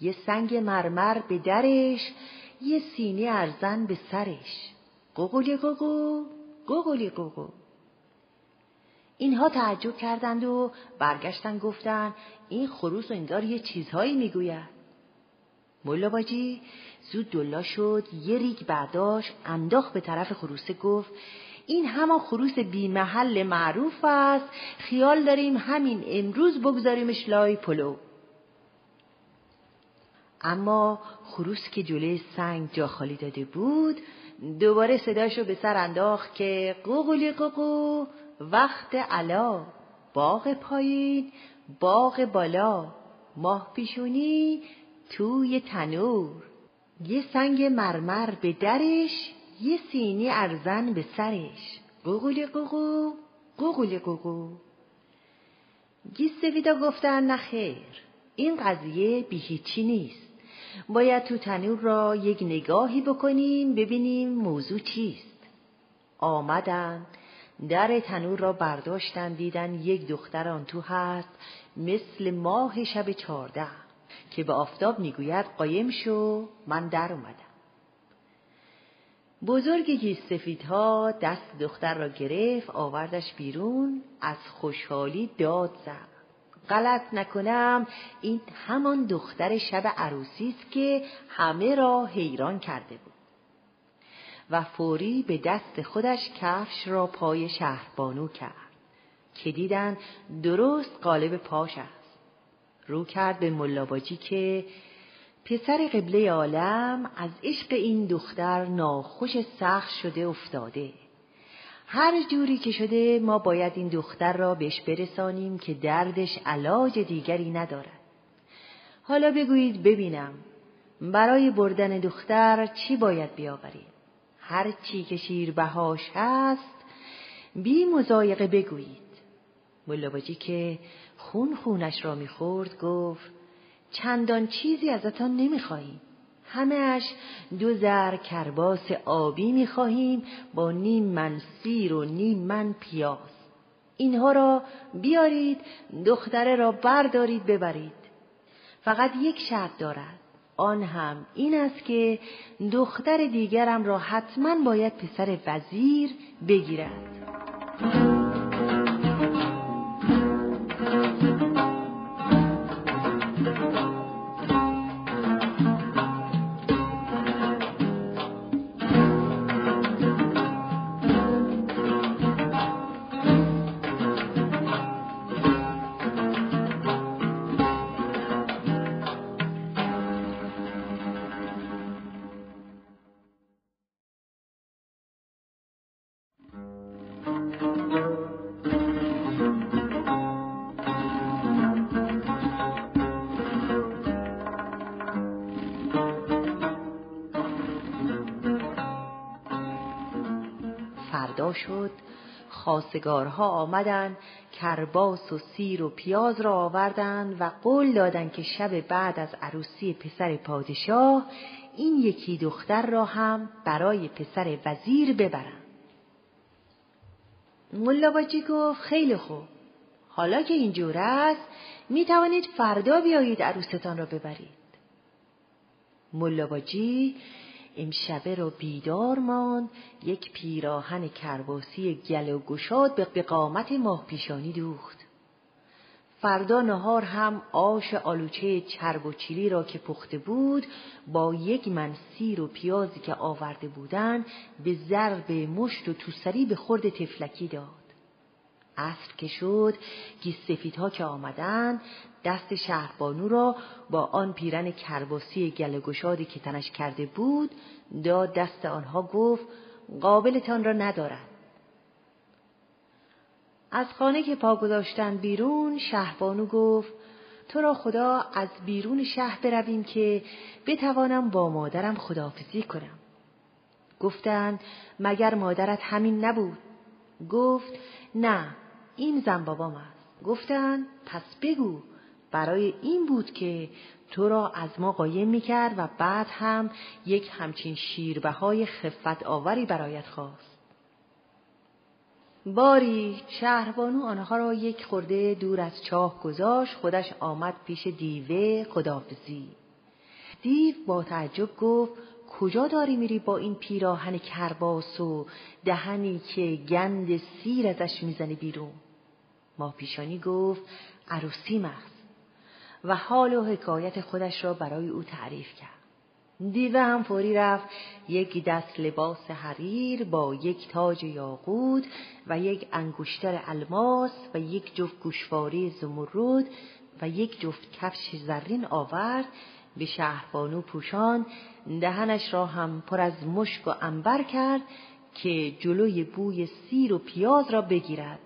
یه سنگ مرمر به درش یه سینی ارزن به سرش. قوقلی قوقو گوگلی گوگو. اینها تعجب کردند و برگشتن گفتند این خروس انگار یه چیزهایی می‌گوید. ملا باجی زود دلا شد یه ریگ برداشت انداخت به طرف خروسه گفت این همان خروس بی محل معروف است خیال داریم همین امروز بگذاریمش لای پلو. اما خروس که جلوی سنگ جا خالی داده بود دوباره صداشو به سر انداخت که قوقلی قوقو وقت علا باغ پایین باغ بالا. ماه پیشونی توی تنور. یه سنگ مرمر به درش یه سینی ارزن به سرش. قوقلی قوقو قوقلی قوقو. گیس گفتن نخیر این قضیه بی هیچی نیست. باید تو تنور را یک نگاهی بکنیم ببینیم موضوع چیست. آمدن در تنور را برداشتن دیدن یک دختر آن تو هست مثل ماه شب چارده که به آفتاب می‌گوید قایم شو من در اومدم. بزرگ گیس سفیدها دست دختر را گرفت آوردش بیرون از خوشحالی داد زد. غلط نکنم این همان دختر شب عروسی است که همه را حیران کرده بود. و فوری به دست خودش کفش را پای شهربانو کرد که دیدن درست قالب پاش است رو کرد به ملاباجی که پسر قبله عالم از عشق این دختر ناخوش سخت شده افتاده هر جوری که شده ما باید این دختر را بهش برسانیم که دردش علاج دیگری ندارد. حالا بگویید ببینم برای بردن دختر چی باید بیاوریم؟ هر چی که شیر بهاش هست بی مزایقه بگویید. ملاباجی که خون خونش را می‌خورد گفت چندان چیزی ازتان نمی‌خواهیم. همهش دو زر کرباس آبی می‌خواهیم با نیم من سیر و نیم من پیاز اینها را بیارید دختره را بردارید ببرید فقط یک شرط دارد آن هم این است که دختر دیگرم را حتما باید پسر وزیر بگیرد. فردا شد. خاصگارها آمدند کرباس و سیر و پیاز را آوردند و قول دادند که شب بعد از عروسی پسر پادشاه این یکی دختر را هم برای پسر وزیر ببرند ملاواجی گفت خیلی خوب. حالا که اینجور است می توانید فردا بیایید عروستان را ببرید. ملاواجی امشبه را بیدار ماند. یک پیراهن کرباسی گل و گشاد به قامت ماه پیشانی دوخت. فردا نهار هم آش آلوچه چرب و چیلی را که پخته بود با یک من سیر و پیازی که آورده بودند به ضرب مشت و توسری به خورد تفلکی داد. عصر که شد گیسفیدها که آمدن دست شهربانو را با آن پیرن کرباسی گل گشادی که تنش کرده بود داد دست آنها گفت قابلتان را ندارد. از خانه که پا گذاشتن بیرون شهربانو گفت تو را خدا از بیرون شهر برویم که بتوانم با مادرم خداحافظی کنم. گفتند مگر مادرت همین نبود؟ گفت نه این زن بابام است. گفتند پس بگو. برای این بود که تو را از ما قایم می‌کرد و بعد هم یک همچین شیربه های خفت آوری برایت خواست. باری شهربانو آنها را یک خورده دور از چاه گذاشت خودش آمد پیش دیوه خدافزی دیو با تعجب گفت کجا داری میری با این پیراهن کرباس و دهنی که گند سیر ازش می‌زنی بیرون؟ ما پیشانی گفت عروسی مخص و حال و حکایت خودش را برای او تعریف کرد. دیوه هم فوری رفت. یک دست لباس حریر با یک تاج یاقود و یک انگشتر الماس و یک جفت گوشواری زمرد و یک جفت کفش زرین آورد. به شهربانو پوشان دهنش را هم پر از مشک و انبر کرد که جلوی بوی سیر و پیاز را بگیرد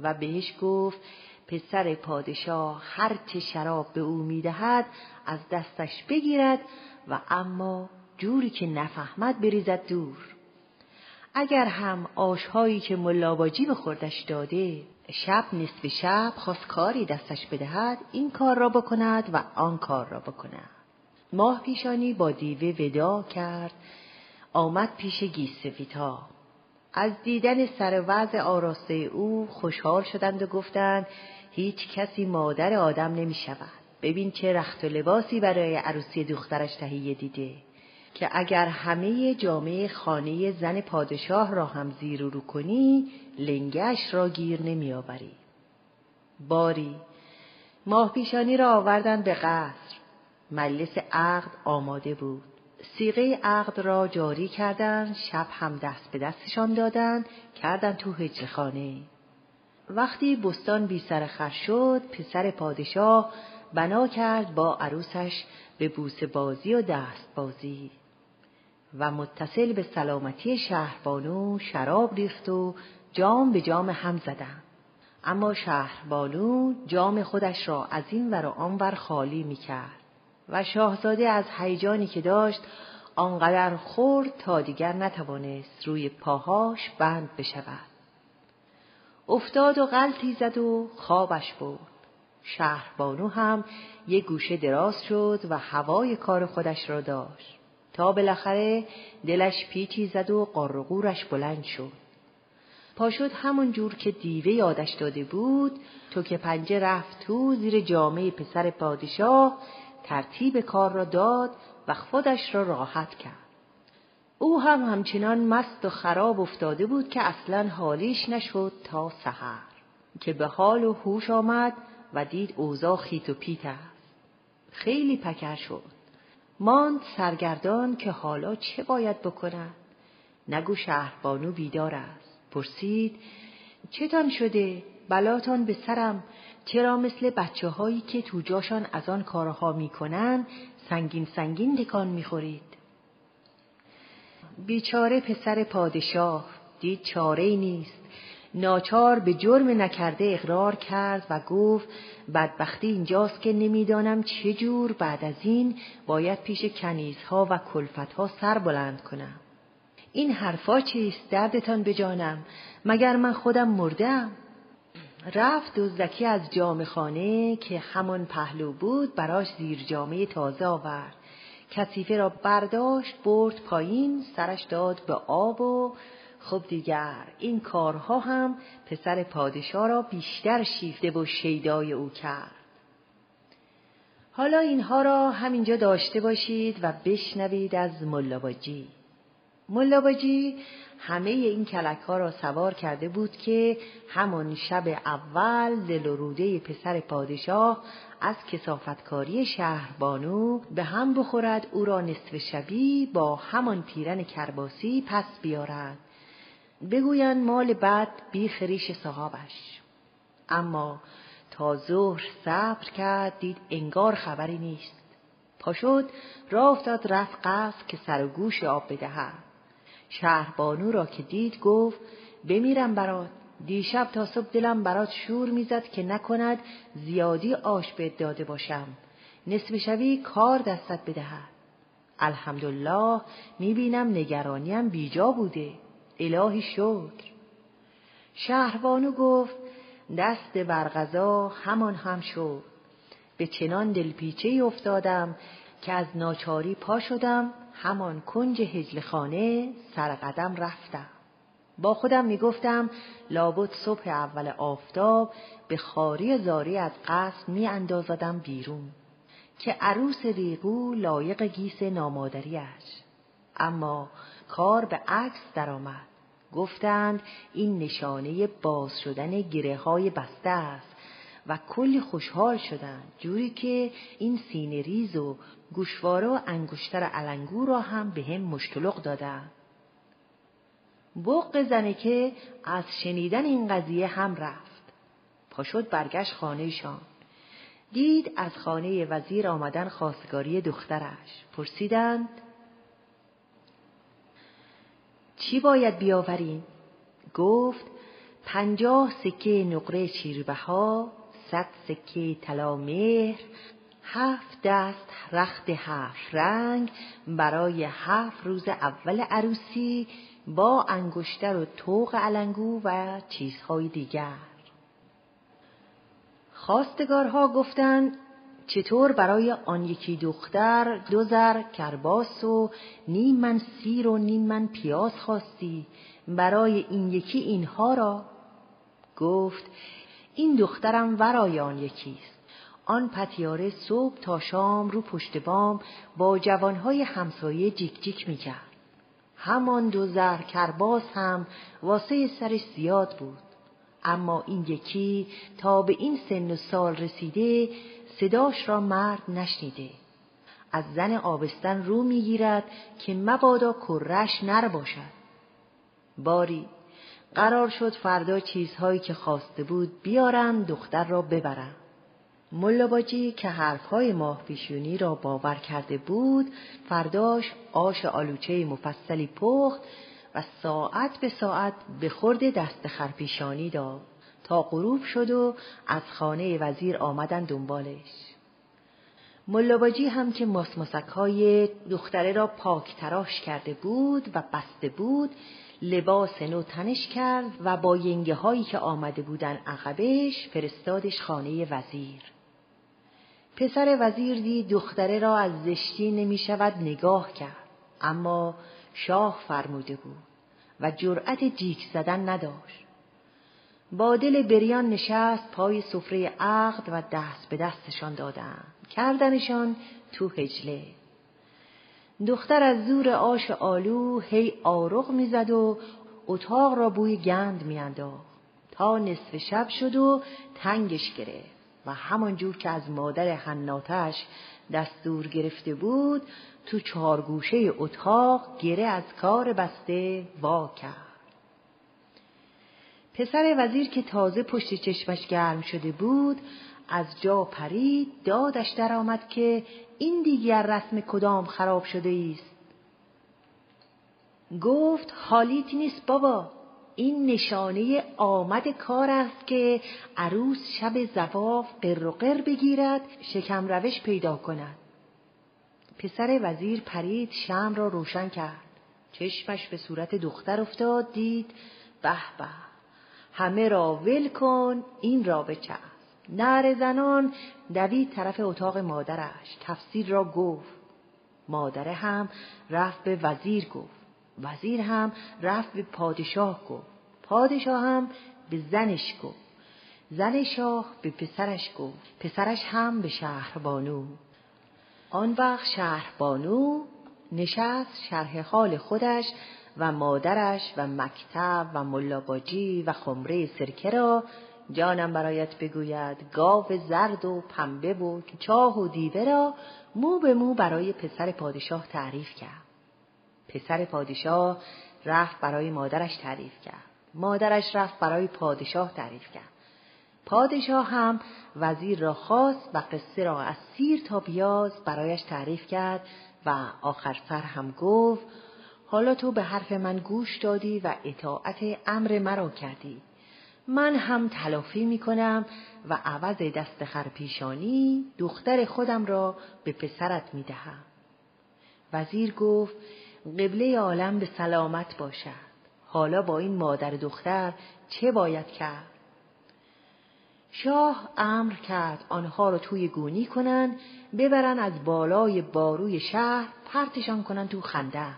و بهش گفت پسر پادشاه هر چه شراب به او می‌دهد از دستش بگیرد و اما جوری که نفهمد بریزد دور. اگر هم آشهایی که ملاباجی به خوردش داده شب نصف شب خواست کاری دستش بدهد این کار را بکند و آن کار را بکند. ماه پیشانی با دیوه ودا کرد آمد پیش گیسفیتا از دیدن سر وضع آراسته او خوشحال شدند و گفتند هیچ کسی مادر آدم نمی شود. ببین چه رخت و لباسی برای عروسی دخترش تهیه دیده که اگر همه جامعه خانه زن پادشاه را هم زیر رو کنی لنگش را گیر نمی آوری. باری ماه پیشانی را آوردن به قصر مجلس عقد آماده بود سیغه عقد را جاری کردند شب هم دست به دستشان دادند کردند تو خانه. وقتی بستان بی سر خر شد پسر پادشاه بنا کرد با عروسش به بوس بازی و دست بازی. و متصل به سلامتی شهربانو شراب ریخت و جام به جام هم زدن. اما شهربانو جام خودش را از این ور و آنور خالی می کرد. و شاهزاده از هیجانی که داشت آنقدر خورد تا دیگر نتوانست روی پاهاش بند بشود. افتاد و غلطی زد و خوابش برد. شهربانو هم یک گوشه دراز شد و هوای کار خودش را داشت. تا بالاخره دلش پیچی زد و قارقورش بلند شد. پاشد همون جور که دیوه یادش داده بود تو که پنجه رفت تو زیر جامعه پسر پادشاه ترتیب کار را داد و خودش را راحت کرد. او هم همچنان مست و خراب افتاده بود که اصلا حالیش نشد تا سحر که به حال و هوش آمد و دید اوضاع خیت و پیت است. خیلی پکر شد. ماند سرگردان که حالا چه باید بکند. نگو شهربانو بیدار است. پرسید چتان شده؟ بلاتان به سرم. چرا مثل بچه هایی که تو جاشان از آن کارها می‌کنن سنگین سنگین دکان می‌خورید؟ بیچاره پسر پادشاه دید چاره ای نیست. ناچار به جرم نکرده اقرار کرد و گفت بدبختی اینجاست که نمی‌دانم چه جور بعد از این باید پیش کنیزها و کلفتها سر بلند کنم. این حرفا چیست؟ دردتان بجانم. مگر من خودم مردم؟ رفت دزدکی از جام خانه که همان پهلو بود براش زیر جامعه تازه آورد. کسیفه را برداشت برد پایین سرش داد به آب و خب دیگر. این کارها هم پسر پادشاه را بیشتر شیفته و شیدای او کرد. حالا اینها را همینجا داشته باشید و بشنوید از ملاباجی ملاباجی همه این کلک ها را سوار کرده بود که همون شب اول دل و روده پسر پادشاه از کسافتکاری شهربانو به هم بخورد او را نصف شبی با همان پیرن کرباسی پس بیارد. بگویند مال بد بی خریش صحابش. اما تا ظهر صبر کرد دید انگار خبری نیست. پاشد راه افتاد رفت قصد که سر و گوش آب بدهد. شهربانو را که دید گفت بمیرم برات. دیشب تا صبح دلم برات شور می‌زد که نکند زیادی آش به داده باشم. نصف شوی کار دستت بدهد. الحمدلله می‌بینم نگرانیم بیجا بوده. الهی شکر. شهربانو گفت دست برغذا همان هم شد. به چنان دلپیچه افتادم که از ناچاری پا شدم همان کنج هجل خانه سرقدم رفتم. با خودم می‌گفتم لابد صبح اول آفتاب به خاری زاری از قصد می اندازدم بیرون که عروس ریگو لایق گیس نامادریش اما کار به عکس درآمد گفتند این نشانه باز شدن گره های بسته است و کلی خوشحال شدند جوری که این سینه ریز و گوشواره و انگشتر علنگو را هم به هم مشتلق دادند. بق زنکه از شنیدن این قضیه هم رفت. پاشد برگشت خانهشان. دید از خانه وزیر آمدن خواستگاری دخترش. پرسیدند چی باید بیاوریم؟ گفت پنجاه سکه نقره شیربها، صد سکه طلا مهر، هفت دست رخت هفت رنگ برای هفت روز اول عروسی با انگشتر و توق علنگو و چیزهای دیگر. خواستگارها گفتند چطور برای آن یکی دختر دو زر کرباس و نیم من سیر و نیم من پیاز خواستی برای این یکی اینها را؟ گفت این دخترم ورای آن یکیست. آن پتیاره صبح تا شام رو پشت بام با جوانهای همسایه جیک جیک می‌کرد. همان دو زر کرباس هم واسه سرش زیاد بود. اما این یکی تا به این سن و سال رسیده صداش را مرد نشنیده. از زن آبستن رو می‌گیرد که مبادا کرش نر باشد. باری قرار شد فردا چیزهایی که خواسته بود بیارم دختر را ببرم. ملاباجی که حرفهای ماه پیشونی را باور کرده بود فرداش آش آلوچه مفصلی پخت و ساعت به ساعت به خورد دست خرپیشانی داد تا غروب شد و از خانه وزیر آمدن دنبالش. ملاباجی هم که ماسماسک های دختره را پاک تراش کرده بود و بسته بود لباس نو تنش کرد و با ینگه هایی که آمده بودن عقبش فرستادش خانه وزیر. پسر وزیر دید دختره را از زشتی نمی شود نگاه کرد اما شاه فرموده بود و جرأت جیک زدن نداشت. با دل بریان نشست پای سفره عقد و دست به دستشان دادن کردنشان تو هجله. دختر از زور آش آلو هی آرغ می‌زد و اتاق را بوی گند میانداخت. تا نصف شب شد و تنگش گرفت. و همانجور که از مادر حناتش دستور گرفته بود تو چارگوشه اتاق گره از کار بسته وا کرد. پسر وزیر که تازه پشت چشمش گرم شده بود از جا پرید دادش درآمد که این دیگر رسم کدام خراب شده است گفت حالیت نیست بابا. این نشانه آمد کار است که عروس شب زواف قر و قر بگیرد شکم روش پیدا کند. پسر وزیر پرید شم را روشن کرد. چشمش به صورت دختر افتاد دید به به همه را ول کن این را بچسب. نر زنان دوید طرف اتاق مادرش. تفسیر را گفت. مادره هم رفت به وزیر گفت. وزیر هم رفت به پادشاه گفت. پادشاه هم به زنش گفت. زن شاه به پسرش گفت. پسرش هم به شهربانو آن وقت شهربانو نشست شرح حال خودش و مادرش و مکتب و ملاباجی و خمره سرکه را جانم برایت بگوید. گاو زرد و پنبه و چاه و دیوه را مو به مو برای پسر پادشاه تعریف کرد. پسر پادشاه رفت برای مادرش تعریف کرد. مادرش رفت برای پادشاه تعریف کرد. پادشاه هم وزیر را خواست و قصه را از سیر تا بیاز برایش تعریف کرد و آخر سر هم گفت حالا تو به حرف من گوش دادی و اطاعت امر مرا کردی. من هم تلافی می کنم و عوض دست خرپیشانی دختر خودم را به پسرت می دهم. وزیر گفت قبله عالم به سلامت باشد. حالا با این مادر دختر چه باید کرد؟ شاه امر کرد آنها را توی گونی کنند ببرن از بالای باروی شهر پرتشان کنند تو خندق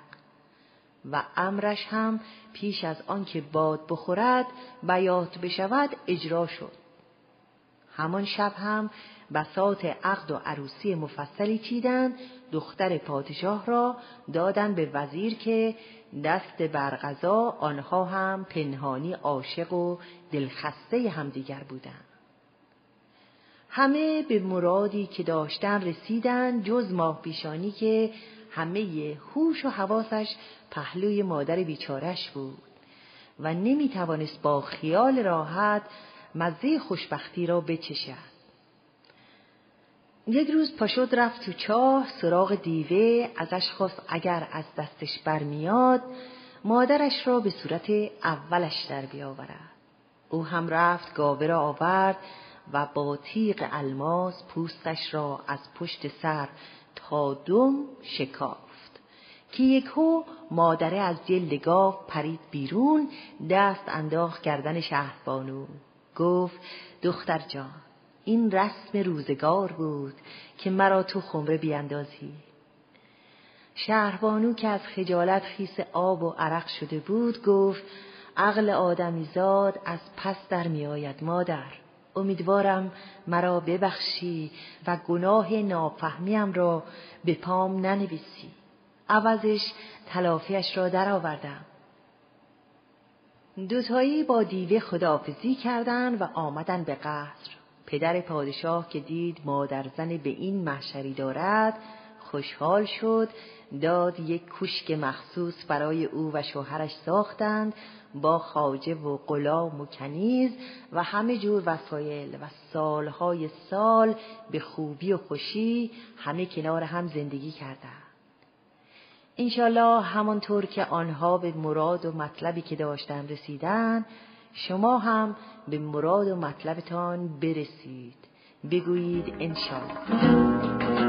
و امرش هم پیش از آنکه باد بخورد بیات بشود اجرا شد همان شب هم بسات عقد و عروسی مفصلی چیدند دختر پادشاه را دادند به وزیر که دست برغذا آنها هم پنهانی عاشق و دلخسته همدیگر بودند همه به مرادی که داشتن رسیدن جز ماه پیشانی که همه هوش و حواسش پهلوی مادر بیچارش بود و نمی توانست با خیال راحت مزه خوشبختی را بچشد. یک روز پاشد رفت تو چاه سراغ دیوه ازش خواست اگر از دستش برمیاد مادرش را به صورت اولش در بیاورد. او هم رفت گاوه را آورد و با تیغ الماس پوستش را از پشت سر تا دم شکافت که یکو مادره از جلد گاو پرید بیرون دست انداخت گردن شهربانو گفت دختر جان این رسم روزگار بود که مرا تو خمره بیاندازی. شهربانو که از خجالت خیس آب و عرق شده بود گفت عقل آدمیزاد از پس در میآید مادر. امیدوارم مرا ببخشی و گناه نافهمیم را به پام ننویسی. عوضش تلافیش را درآوردم. دوتایی با دیوه خداحافظی کردند و آمدن به قصر. پدر پادشاه که دید مادر زن به این محشری دارد خوشحال شد داد یک کوشک مخصوص برای او و شوهرش ساختند با خاجه و غلام و کنیز و همه جور وسایل و سالهای سال به خوبی و خوشی همه کنار هم زندگی کردند. انشالله همانطور که آنها به مراد و مطلبی که داشتن رسیدن شما هم به مراد و مطلبتان برسید. بگویید انشالله